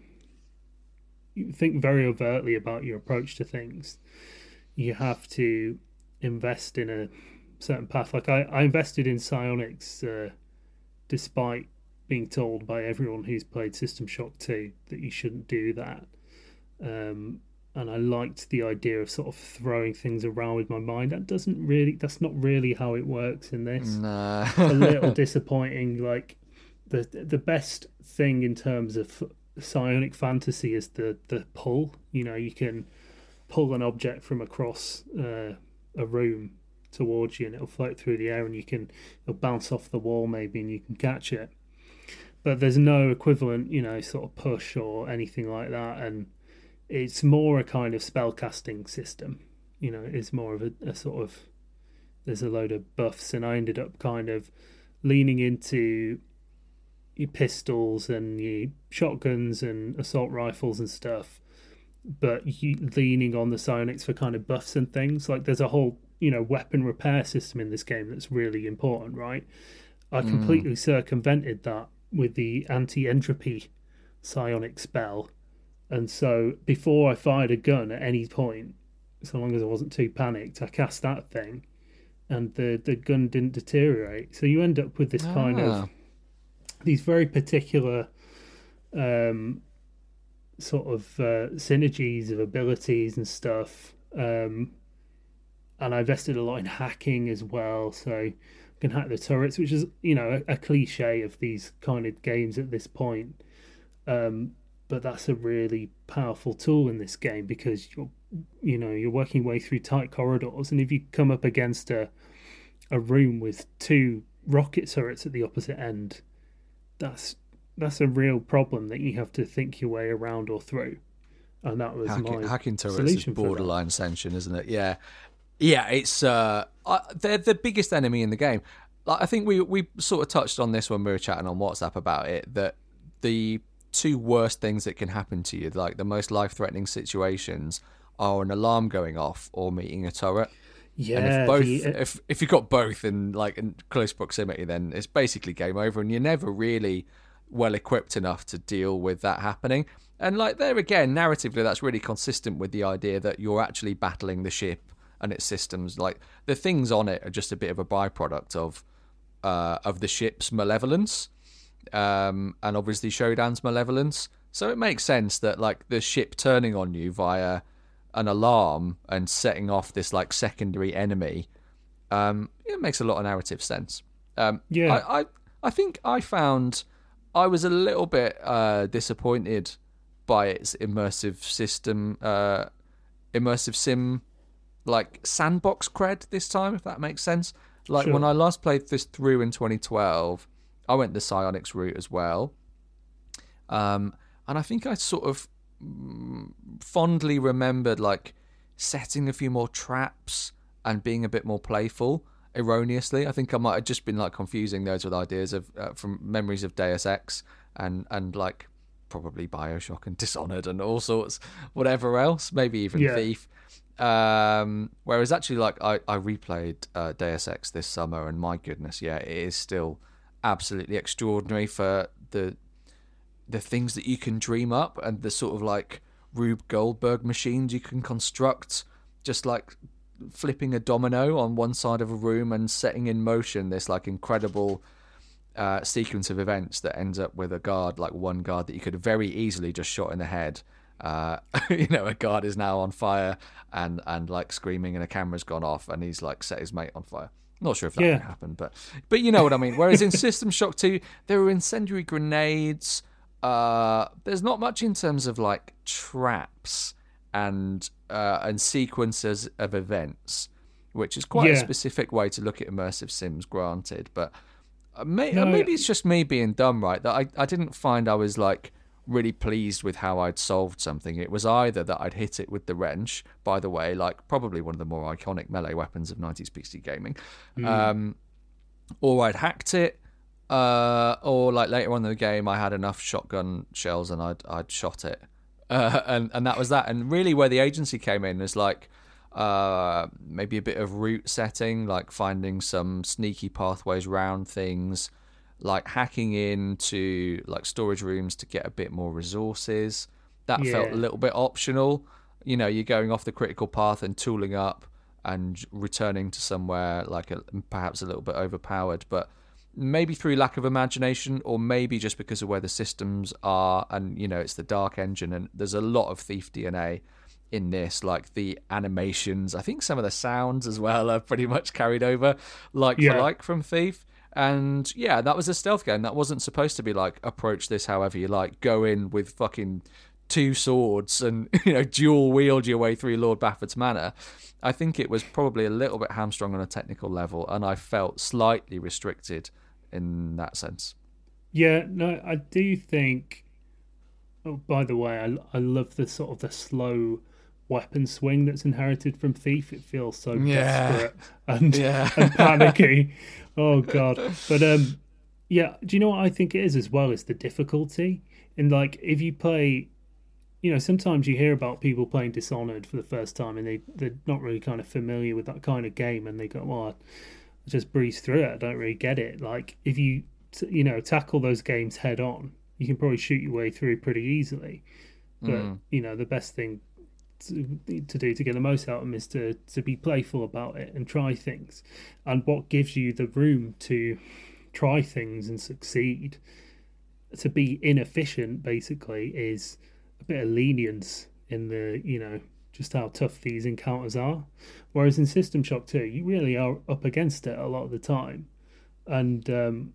you think very overtly about your approach to things. You have to invest in a certain path. Like I, I invested in psionics uh, despite being told by everyone who's played System Shock 2 that you shouldn't do that. Um, and I liked the idea of sort of throwing things around with my mind. That doesn't really, that's not really how it works in this nah. a little disappointing. Like the the best thing in terms of psionic fantasy is the the pull. You know, you can pull an object from across uh, a room towards you, and it'll float through the air, and you can it'll bounce off the wall maybe, and you can catch it. But there's no equivalent, you know, sort of push or anything like that, and it's more a kind of spell casting system. You know, it's more of a, a sort of there's a load of buffs, and I ended up kind of leaning into your pistols and your shotguns and assault rifles and stuff, but you, leaning on the psionics for kind of buffs and things. Like there's a whole you know weapon repair system in this game that's really important, right? I mm. completely circumvented that with the anti entropy psionic spell, and so before I fired a gun at any point, so long as I wasn't too panicked, I cast that thing and the the gun didn't deteriorate. So you end up with this kind Ah. of these very particular um, sort of uh, synergies of abilities and stuff. Um, and I invested a lot in hacking as well, so I can hack the turrets, which is you know a, a cliche of these kind of games at this point. Um, but that's a really powerful tool in this game because you're you know you're working your way through tight corridors, and if you come up against a a room with two rocket turrets at the opposite end, that's that's a real problem that you have to think your way around or through. And that was hacking, my hacking turrets is solution that. borderline ascension, isn't it? Yeah, yeah. It's uh, they're the biggest enemy in the game. Like I think we we sort of touched on this when we were chatting on WhatsApp about it. That the two worst things that can happen to you, like the most life threatening situations, are an alarm going off or meeting a turret. Yeah, and if both, the- if if you've got both in like in close proximity, then it's basically game over, and you're never really well equipped enough to deal with that happening. And like there again, narratively, that's really consistent with the idea that you're actually battling the ship and its systems. Like the things on it are just a bit of a byproduct of uh, of the ship's malevolence, um, and obviously Shodan's malevolence. So it makes sense that like the ship turning on you via an alarm and setting off this like secondary enemy, um, it makes a lot of narrative sense. Um, Yeah. I, I I think I found I was a little bit uh, disappointed by its immersive system uh, immersive sim like sandbox cred this time, if that makes sense. Like Sure. when I last played this through in 2012, I went the Psionics route as well. Um, and I think I sort of mm, fondly remembered like setting a few more traps and being a bit more playful. Erroneously, I think I might have just been like confusing those with ideas of uh, from memories of Deus Ex and and like probably Bioshock and Dishonored and all sorts, whatever else, maybe even Yeah. Thief. Um, whereas actually, like I, I replayed uh, Deus Ex this summer, and my goodness, yeah, it is still absolutely extraordinary for the the things that you can dream up and the sort of like Rube Goldberg machines you can construct, just like flipping a domino on one side of a room and setting in motion this like incredible uh, sequence of events that ends up with a guard, like one guard that you could very easily just shot in the head. Uh, you know, a guard is now on fire and and like screaming, and a camera's gone off, and he's like set his mate on fire. Not sure if that Yeah. can happen, but but you know what I mean. Whereas in System Shock 2, there were incendiary grenades. Uh, there's not much in terms of like traps and uh, and sequences of events, which is quite a specific way to look at immersive sims. Granted, but uh, may, No, uh, maybe it's just me being dumb, right? That I, I didn't find I was like really pleased with how I'd solved something. It was either that I'd hit it with the wrench, by the way, like probably one of the more iconic melee weapons of 90s PC gaming, um, or I'd hacked it, uh, or like later on in the game I had enough shotgun shells and I'd I'd shot it, uh, and and that was that. And really, where the agency came in is like uh, maybe a bit of route setting, like finding some sneaky pathways round things, like hacking into like storage rooms to get a bit more resources. That felt a little bit optional. You know, you're going off the critical path and tooling up and returning to somewhere like a, perhaps a little bit overpowered, but maybe through lack of imagination or maybe just because of where the systems are and you know it's the dark engine and there's a lot of thief dna in this like the animations. I think some of the sounds as well are pretty much carried over like for like from thief and yeah that was a stealth game that wasn't supposed to be like approach this however you like go in with fucking two swords and you know dual wield your way through lord bafford's manor i think it was probably a little bit hamstrung on a technical level and i felt slightly restricted in that sense Yeah, no, I do think. Oh, by the way, I, I love the sort of the slow weapon swing that's inherited from Thief. It feels so Yeah. desperate and Yeah. and panicky. Oh god! But um, yeah. Do you know what I think it is as well? Is the difficulty and like if you play. You know, sometimes you hear about people playing Dishonored for the first time, and they they're not really kind of familiar with that kind of game, and they go, "Well, I just breeze through it. I don't really get it." Like if you you know tackle those games head on, you can probably shoot your way through pretty easily. But you know, the best thing to, do to get the most out of them is to to be playful about it and try things. And what gives you the room to try things and succeed, to be inefficient, basically, is a bit of lenience in the you know just how tough these encounters are. Whereas in System Shock 2, you really are up against it a lot of the time. And um,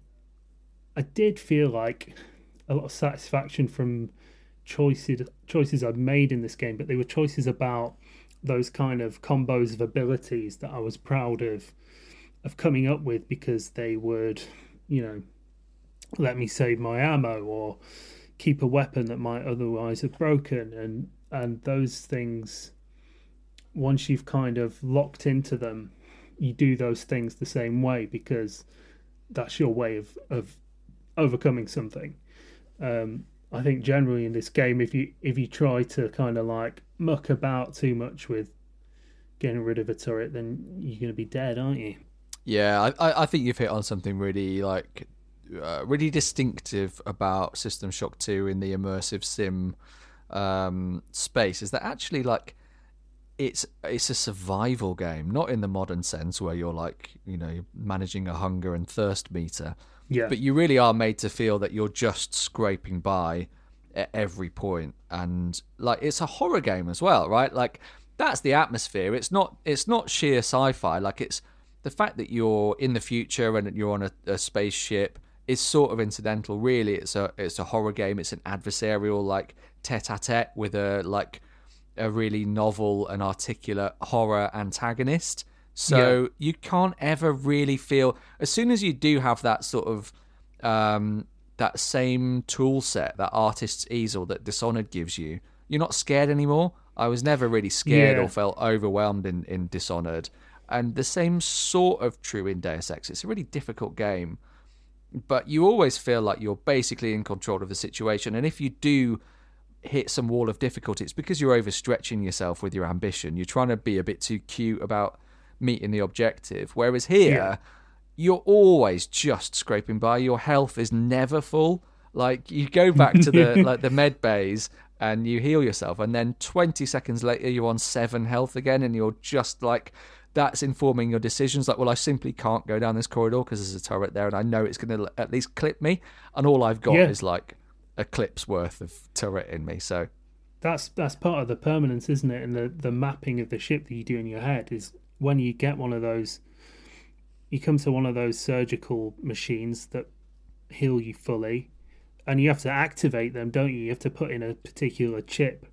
I did feel like a lot of satisfaction from choices choices I'd made in this game, but they were choices about those kind of combos of abilities that I was proud of of coming up with because they would, you know, let me save my ammo or keep a weapon that might otherwise have broken. And and those things once you've kind of locked into them you do those things the same way because that's your way of of overcoming something. Um i think generally in this game if you if you try to kind of like muck about too much with getting rid of a turret then you're going to be dead aren't you? Yeah, I, I- think you've hit on something really like uh, really distinctive about System Shock 2 in the immersive sim um, space is that actually like it's it's a survival game, not in the modern sense where you're like you know managing a hunger and thirst meter, yeah. But you really are made to feel that you're just scraping by at every point. And like it's a horror game as well right? Like that's the atmosphere. It's not it's not sheer sci-fi. Like it's the fact that you're in the future and you're on a, a spaceship is sort of incidental. Really it's a it's a horror game. It's an adversarial like tete-a-tete with a like a really novel and articulate horror antagonist. So Yeah. you can't ever really feel as soon as you do have that sort of um, that same tool set, that artist's easel that Dishonored gives you, you're not scared anymore. I was never really scared Yeah. or felt overwhelmed in, in Dishonored. And the same sort of true in Deus Ex. It's a really difficult game, but you always feel like you're basically in control of the situation. And if you do hit some wall of difficulty, it's because you're overstretching yourself with your ambition. You're trying to be a bit too cute about meeting the objective. Whereas here, Yeah. you're always just scraping by. Your health is never full. Like you go back to the like the med bays and you heal yourself, and then 20 seconds later you're on seven health again, and you're just like that's informing your decisions. Like, well, I simply can't go down this corridor because there's a turret there, and I know it's going to at least clip me, and all I've got Yeah. is like a clip's worth of turret in me. So That's that's part of the permanence, isn't it? And the the mapping of the ship that you do in your head is when you get one of those. You come to one of those surgical machines that heal you fully, and you have to activate them, don't you? You have to put in a particular chip.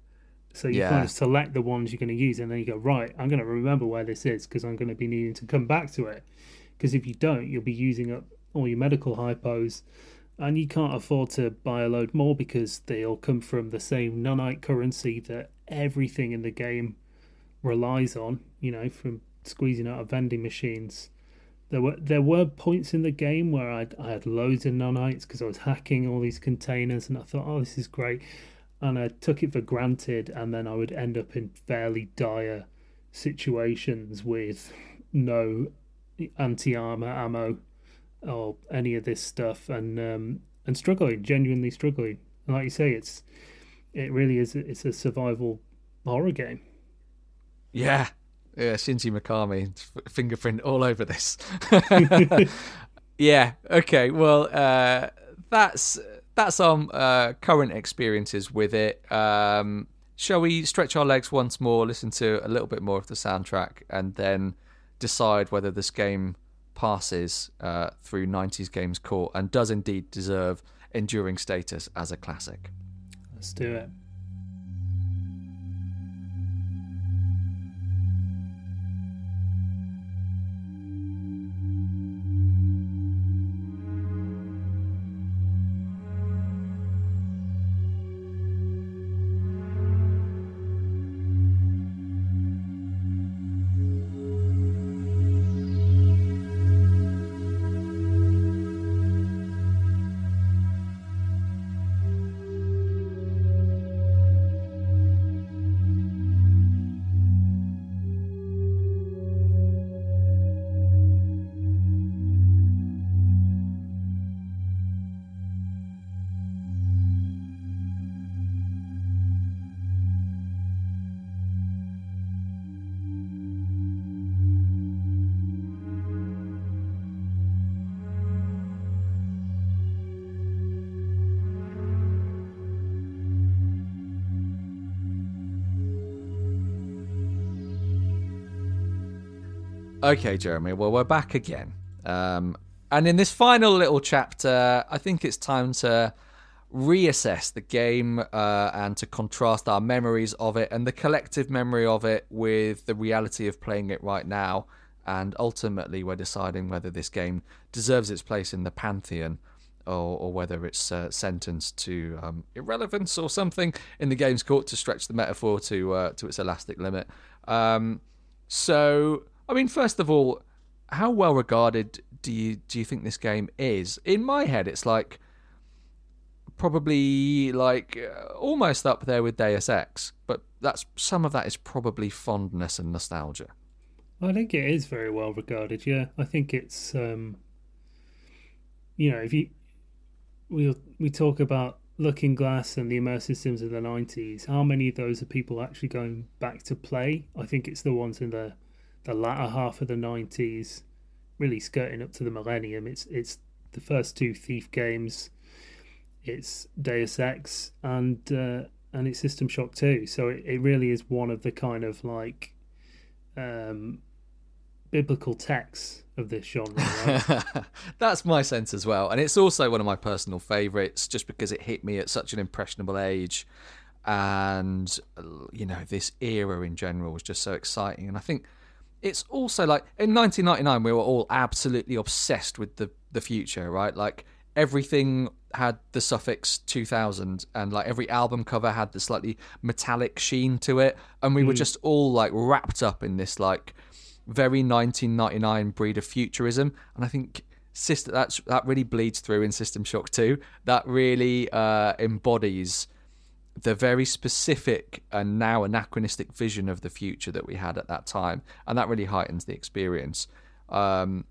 So you Yeah. kind of select the ones you're going to use, and then you go right. I'm going to remember where this is because I'm going to be needing to come back to it. Because if you don't, you'll be using up all your medical hypos, and you can't afford to buy a load more because they all come from the same nanite currency that everything in the game relies on. You know, from squeezing out of vending machines. There were there were points in the game where I I had loads of nanites because I was hacking all these containers, and I thought, oh, this is great, and I took it for granted, and then I would end up in fairly dire situations with no anti armor ammo or any of this stuff, and um, and struggling, genuinely struggling. And like you say, it's it really is it's a survival horror game. yeah, yeah, Shinji Mikami f- fingerprint all over this. yeah. Okay. Well, uh, that's that's our uh, current experiences with it. Um, shall we stretch our legs once more, listen to a little bit more of the soundtrack, and then decide whether this game passes uh, through 90s Games Court and does indeed deserve enduring status as a classic? Let's do it. Okay, Jeremy. Well, we're back again. Um, and in this final little chapter, I think it's time to reassess the game uh, and to contrast our memories of it and the collective memory of it with the reality of playing it right now. And ultimately, we're deciding whether this game deserves its place in the pantheon or, or whether it's uh, sentenced to um, irrelevance or something in the game's court to stretch the metaphor to uh, to its elastic limit. Um, so, I mean, first of all, how well regarded do you do you think this game is? In my head, it's like probably like uh, almost up there with Deus Ex, but that's some of that is probably fondness and nostalgia. I think it is very well regarded. Yeah, I think it's um, you know if you we we talk about Looking Glass and the immersive sims of the nineties. How many of those are people actually going back to play? I think it's the ones in the the latter half of the nineties, really skirting up to the millennium. It's it's the first two Thief games. It's Deus Ex and uh, and it's System Shock too. So it, it really is one of the kind of like um, biblical texts of this genre. Right? That's my sense as well. And it's also one of my personal favourites just because it hit me at such an impressionable age. and you know this era in general was just so exciting. And I think it's also like in 1999 we were all absolutely obsessed with the the future, right? Like everything had the suffix 2000 and like every album cover had the slightly metallic sheen to it and we were just all like wrapped up in this like very 1999 breed of futurism and i think system that's that really bleeds through in system shock 2 that really uh embodies the very specific and now anachronistic vision of the future that we had at that time and that really heightens the experience um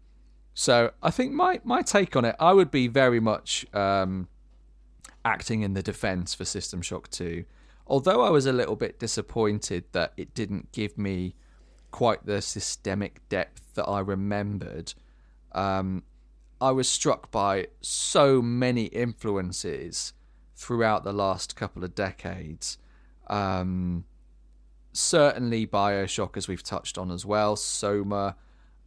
so I think my my take on it, I would be very much um, acting in the defence for System Shock 2. Although I was a little bit disappointed that it didn't give me quite the systemic depth that I remembered, um, I was struck by so many influences throughout the last couple of decades. Um, certainly Bioshock, as we've touched on as well, Soma.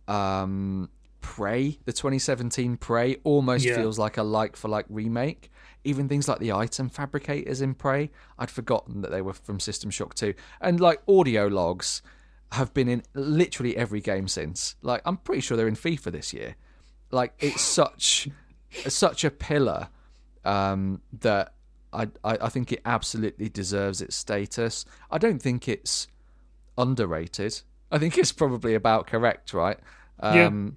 Um, Prey, the 2017 Prey, almost Yeah. feels like a like for like remake. Even things like the item fabricators in Prey, I'd forgotten that they were from System Shock 2. And like audio logs have been in literally every game since. Like I'm pretty sure they're in FIFA this year. Like it's such such a pillar um, that I, I think it absolutely deserves its status. I don't think it's underrated. I think it's probably about correct, right? Yeah. Um,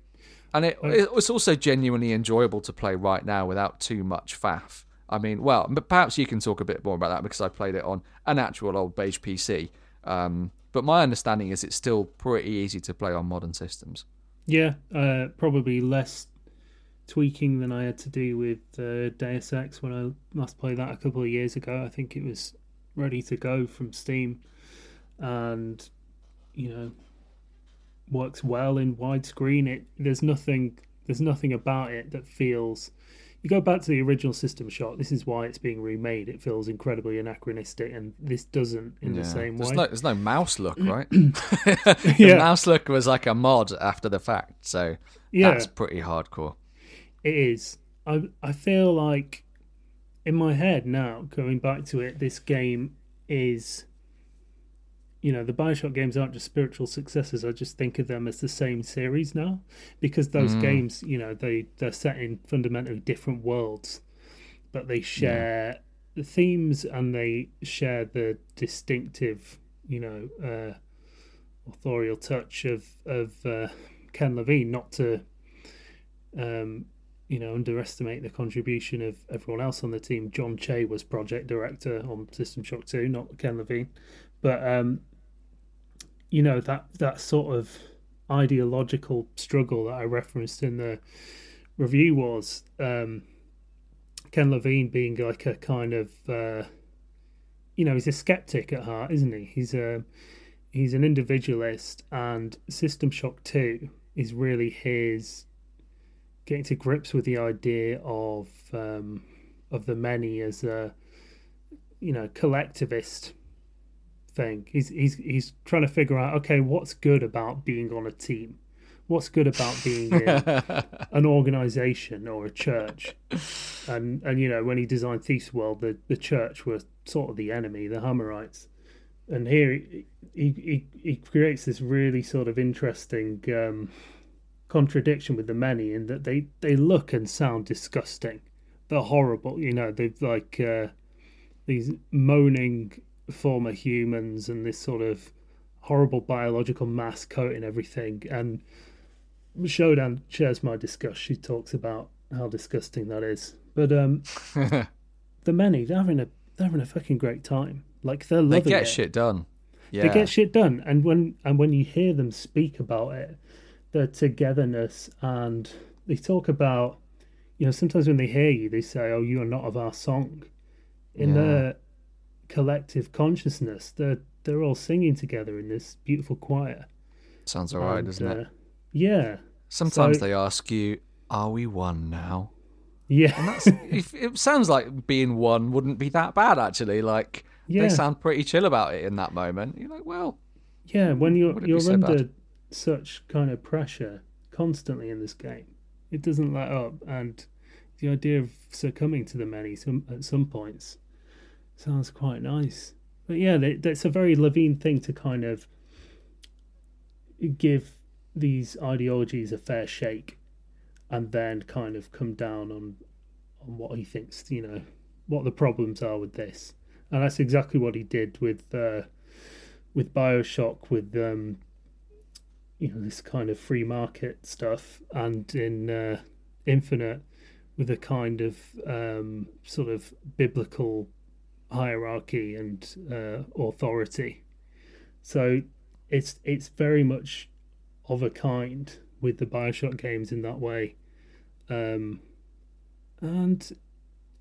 and it, it's also genuinely enjoyable to play right now without too much faff. I mean, well, but perhaps you can talk a bit more about that because I played it on an actual old beige PC. Um, but my understanding is it's still pretty easy to play on modern systems. Yeah, uh, probably less tweaking than I had to do with uh, Deus Ex when I last played that a couple of years ago. I think it was ready to go from Steam, and you know, works well in widescreen. It there's nothing there's nothing about it that feels. You go back to the original System Shock. This is why it's being remade. It feels incredibly anachronistic, and this doesn't in the same there's way. No, there's no mouse look, right? the Yeah. mouse look was like a mod after the fact, so Yeah. that's pretty hardcore. It is. I I feel like in my head now, going back to it, this game is you know, the Bioshock games aren't just spiritual successors. I just think of them as the same series now. Because those games, you know, they, they're set in fundamentally different worlds. But they share the themes and they share the distinctive, you know, uh authorial touch of of uh, Ken Levine, not to um, you know, underestimate the contribution of everyone else on the team. John Chey was project director on System Shock 2, not Ken Levine. But um, you know, that that sort of ideological struggle that I referenced in the review was um, Ken Levine being like a kind of uh, you know, he's a skeptic at heart, isn't he? He's a he's an individualist and System Shock 2 is really his getting to grips with the idea of um, of the many as a you know collectivist thing. He's he's he's trying to figure out okay, what's good about being on a team? What's good about being in an organization or a church? And and you know when he designed Thief's World, the the church were sort of the enemy, the Hammerites. And here he he, he, he creates this really sort of interesting um, contradiction with the many in that they, they look and sound disgusting. They're horrible, you know. They've like uh, these moaning former humans and this sort of horrible biological mass coating everything. And Shodan shares my disgust. She talks about how disgusting that is. But um, the many they're having a they're having a fucking great time. Like they're They loving get it shit done. Yeah. they get shit done and when and when you hear them speak about it their togetherness and they talk about you know sometimes when they hear you they say oh you are not of our song in Yeah. their collective consciousness they're they're all singing together in this beautiful choir Sounds alright, And, doesn't uh, it? yeah Sometimes so- they ask you, "Are we one now?" yeah That's, if, it sounds like being one wouldn't be that bad actually. Like Yeah. they sound pretty chill about it in that moment. You're like, well, Yeah, when you're Would it be you're so under bad? Such kind of pressure constantly in this game, it doesn't let up, and the idea of succumbing to the many some at some points sounds quite nice. but yeah, that's a very Levine thing to kind of give these ideologies a fair shake, and then kind of come down on on what he thinks, you know, what the problems are with this, and that's exactly what he did with uh, with Bioshock, with um, you know this kind of free market stuff, and in uh, Infinite with a kind of um, sort of biblical hierarchy and uh, authority. So it's it's very much of a kind with the Bioshock games in that way, um, and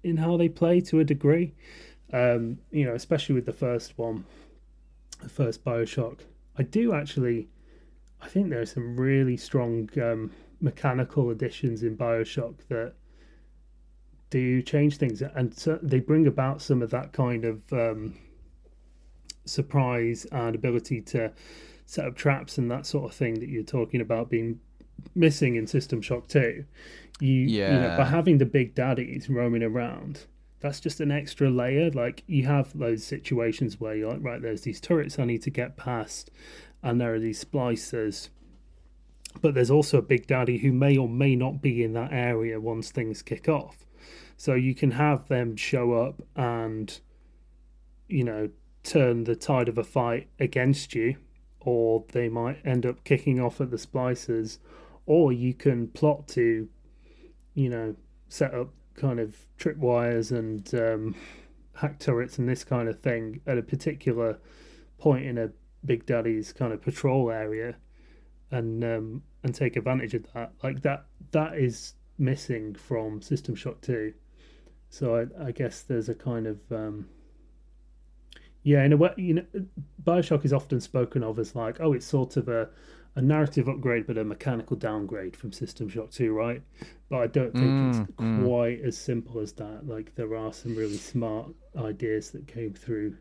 in how they play to a degree. Um, you know, especially with the first one, the first Bioshock. I do actually, I think there are some really strong um, mechanical additions in Bioshock that do change things, and so they bring about some of that kind of um, surprise and ability to set up traps and that sort of thing that you're talking about being missing in System Shock 2. You, yeah. you know, by having the big daddies roaming around, that's just an extra layer. Like you have those situations where you're like, right, there's these turrets I need to get past, and there are these splicers. But there's also a big daddy who may or may not be in that area once things kick off. So you can have them show up and, you know, turn the tide of a fight against you, or they might end up kicking off at the splicers, or you can plot to, you know, set up kind of tripwires and um, hack turrets and this kind of thing at a particular point in a Big Daddy's kind of patrol area, and um, and take advantage of that. Like that, that is missing from System Shock Two. So I, I guess there's a kind of um, yeah, in a way, you know, Bioshock is often spoken of as like, oh, it's sort of a, a narrative upgrade, but a mechanical downgrade from System Shock 2, right? But I don't think mm, it's mm. quite as simple as that. Like, there are some really smart ideas that came through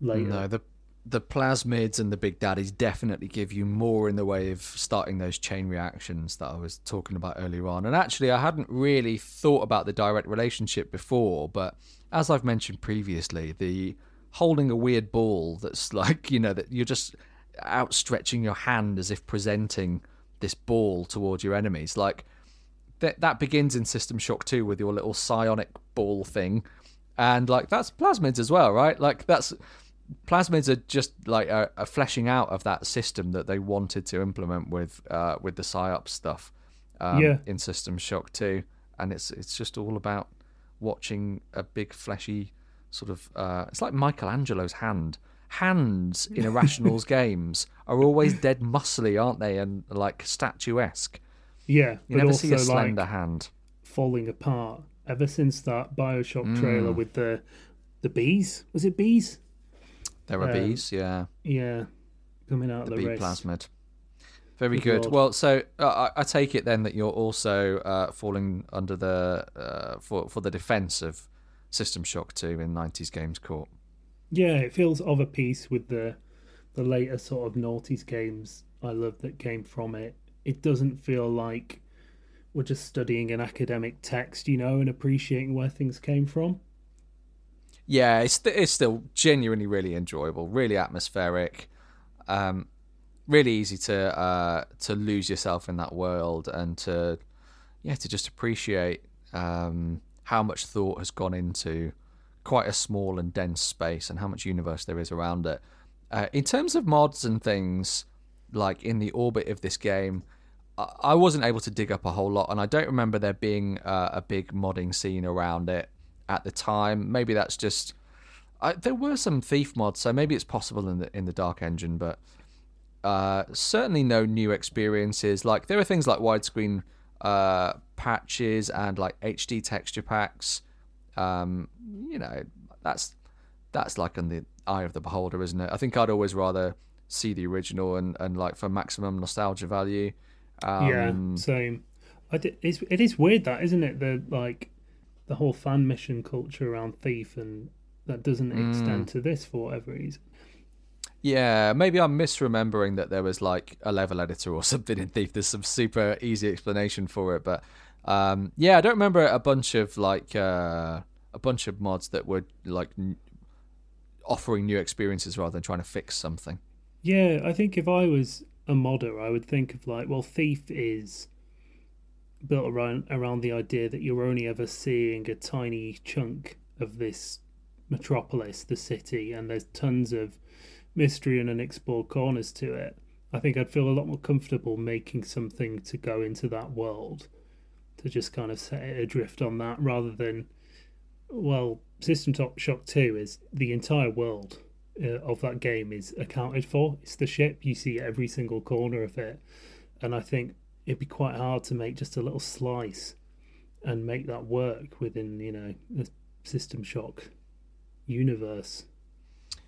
later. No, the the plasmids and the big daddies definitely give you more in the way of starting those chain reactions that I was talking about earlier on. And actually, I hadn't really thought about the direct relationship before, but as I've mentioned previously, the holding a weird ball that's like, you know, that you're just outstretching your hand as if presenting this ball towards your enemies. Like, that, that begins in System Shock 2 with your little psionic ball thing. And, like, that's plasmids as well, right? Like, that's plasmids are just like a, a, fleshing out of that system that they wanted to implement with uh, with the psyop stuff um, yeah. in System Shock 2 and it's it's just all about watching a big fleshy sort of uh, it's like Michelangelo's hand. Hands in Irrational's games are always dead muscly aren't they? And like statuesque. Yeah you never see a slender like hand. falling apart. Ever since that bioshock mm. trailer with the the bees. Was it bees there are bees, yeah. Yeah, coming out the, of the bee plasmid. Very good. good. Well, so uh, I, take it then that you're also uh, falling under the uh, for for the defence of System Shock 2 in 90s Games Court. Yeah, it feels of a piece with the the later sort of noughties games I love that came from it. It doesn't feel like we're just studying an academic text, you know, and appreciating where things came from yeah, it's it's still genuinely really enjoyable, really atmospheric, um, really easy to uh, to lose yourself in that world and to yeah to just appreciate um, how much thought has gone into quite a small and dense space and how much universe there is around it. Uh, in terms of mods and things like in the orbit of this game, I wasn't able to dig up a whole lot, and I don't remember there being uh, a big modding scene around it at the time. Maybe that's just I, there were some thief mods, so maybe it's possible in the in the Dark Engine, but uh, certainly no new experiences. Like there are things like widescreen uh, patches and like HD texture packs. Um, you know, that's that's like in the eye of the beholder, isn't it? I think I'd always rather see the original and, and like for maximum nostalgia value. Um, yeah, same. I did, it's, it is weird that, isn't it? The like the whole fan mission culture around Thief, and that doesn't mm. extend to this for whatever reason. Yeah, maybe I'm misremembering that there was like a level editor or something in Thief. There's some super easy explanation for it, but um, yeah, I don't remember a bunch of like uh, a bunch of mods that were like offering new experiences rather than trying to fix something. Yeah, I think if I was a modder, I would think of like, well, Thief is built around around the idea that you're only ever seeing a tiny chunk of this metropolis, the city, and there's tons of mystery and unexplored corners to it. I think I'd feel a lot more comfortable making something to go into that world, to just kind of set it adrift on that, rather than, well, System Shock Two is the entire world uh, of that game is accounted for. It's the ship you see every single corner of it, and I think it'd be quite hard to make just a little slice and make that work within you know the System Shock universe.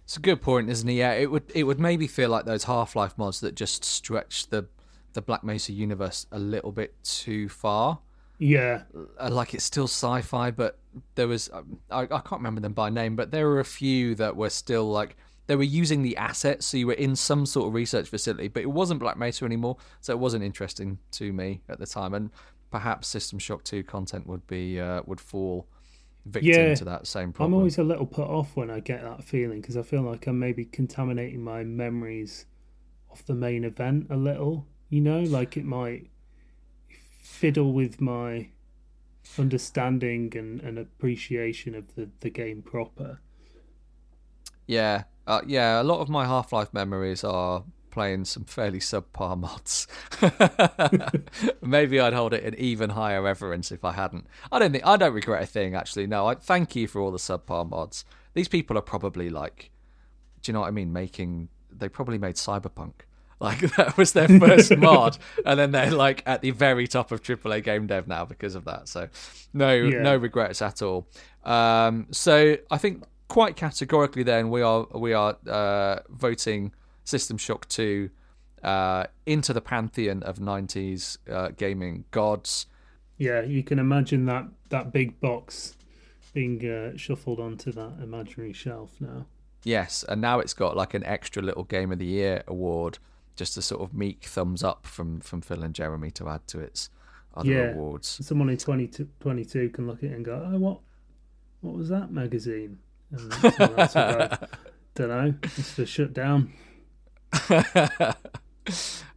It's a good point, isn't it? Yeah, it would it would maybe feel like those Half Life mods that just stretch the the Black Mesa universe a little bit too far. Yeah, Uh, like it's still sci-fi, but there was um, I, I can't remember them by name, but there were a few that were still like they were using the assets, so you were in some sort of research facility, but it wasn't Black Mesa anymore, so it wasn't interesting to me at the time, and perhaps System Shock Two content would be uh, would fall victim Yeah, to that same problem. I'm always a little put off when I get that feeling because I feel like I'm maybe contaminating my memories of the main event a little. You know, like it might fiddle with my understanding and, and appreciation of the, the game proper. Yeah, uh, yeah. A lot of my Half Life memories are playing some fairly subpar mods. Maybe I'd hold it in even higher reverence if I hadn't. I don't think I don't regret a thing. Actually, no. I thank you for all the subpar mods. These people are probably like, do you know what I mean? Making they probably made Cyberpunk. Like that was their first mod, and then they're like at the very top of AAA game dev now because of that. So, no, Yeah. no regrets at all. Um, so I think quite categorically, then we are we are uh, voting System Shock Two uh, into the pantheon of '90s uh, gaming gods. Yeah, you can imagine that, that big box being uh, shuffled onto that imaginary shelf now. Yes, and now it's got like an extra little Game of the Year award, just a sort of meek thumbs up from from Phil and Jeremy to add to its other Yeah. awards. Someone in 2022 can look at it and go, "Oh, what, what was that magazine?" And someone else will go, "Don't know. It's just shut down."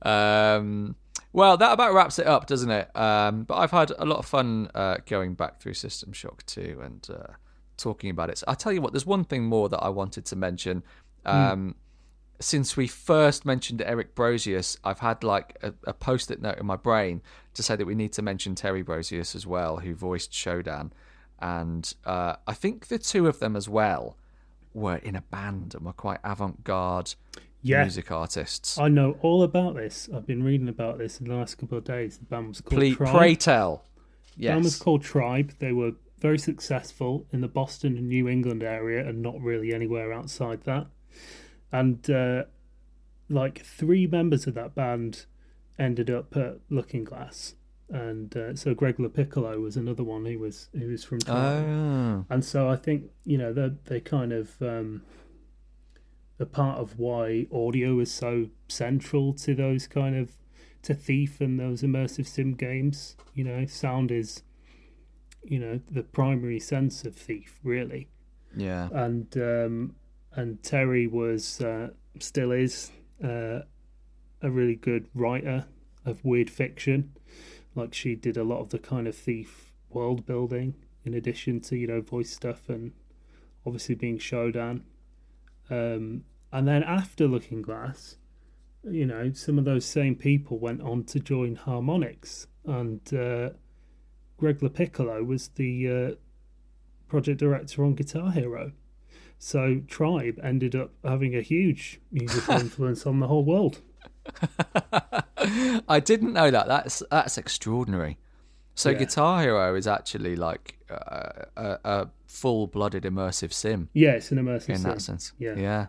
um, well, that about wraps it up, doesn't it? Um, but I've had a lot of fun uh, going back through System Shock 2 and uh, talking about it. So I'll tell you what, there's one thing more that I wanted to mention. Um, Since we first mentioned Eric Brosius, I've had like a, a post it note in my brain to say that we need to mention Terri Brosius as well, who voiced Shodan. And uh, I think the two of them as well were in a band and were quite avant garde Yeah. music artists. I know all about this. I've been reading about this in the last couple of days. The band was called Please, Tribe. pray tell. The band was called Tribe. They were very successful in the Boston and New England area, and not really anywhere outside that. And uh, like three members of that band ended up at Looking Glass, and uh, so Greg LaPiccolo was another one who was who was from Tribe. Oh. And so I think you know they they kind of um, a part of why audio is so central to those kind of to Thief and those immersive sim games. You know, sound is you know the primary sense of Thief, really. Yeah. And um, and Terri was uh, still is uh, a really good writer of weird fiction. Like she did a lot of the kind of Thief world building in addition to you know voice stuff and obviously being Shodan. Um, and then after Looking Glass, you know, some of those same people went on to join Harmonix, and uh, Greg LaPiccolo was the uh, project director on Guitar Hero. So Tribe ended up having a huge musical influence on the whole world. I didn't know that. That's that's extraordinary. So Yeah. Guitar Hero is actually like uh, a, a full-blooded immersive sim Yeah, it's an immersive sim. in sim. that sense. Yeah. Yeah.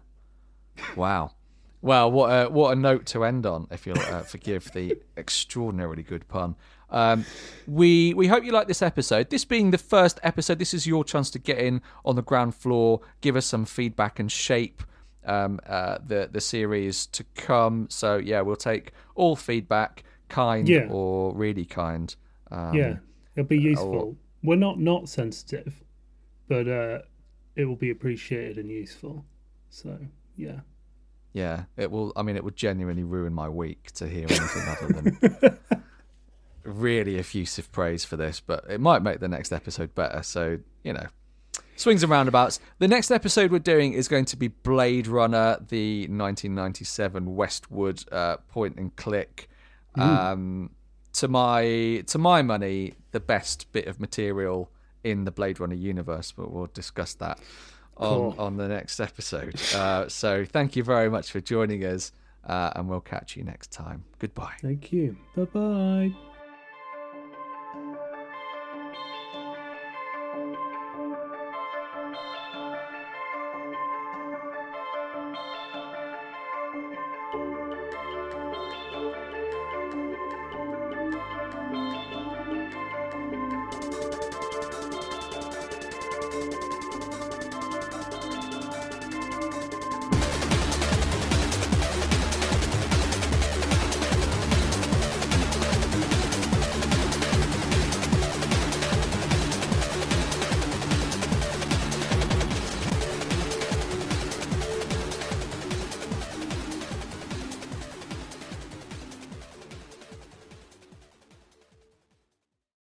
Wow. Well, what a what a note to end on, if you'll uh, forgive the extraordinarily good pun. Um, we we hope you like this episode. This being the first episode, this is your chance to get in on the ground floor, give us some feedback, and shape um, uh, the the series to come. So yeah, we'll take all feedback, kind Yeah. or really kind. Um, yeah, it'll be useful. or- We're not not sensitive, but uh, it will be appreciated and useful. So yeah, Yeah, it will. I mean, it would genuinely ruin my week to hear anything other than really effusive praise for this. But it might make the next episode better. So you know, swings and roundabouts. The next episode we're doing is going to be Blade Runner, the 1997 Westwood uh, point and click. Um, to my to my money, the best bit of material in the Blade Runner universe. But we'll discuss that on on the next episode. Uh, so thank you very much for joining us, uh, and we'll catch you next time. Goodbye. thank you. Bye bye.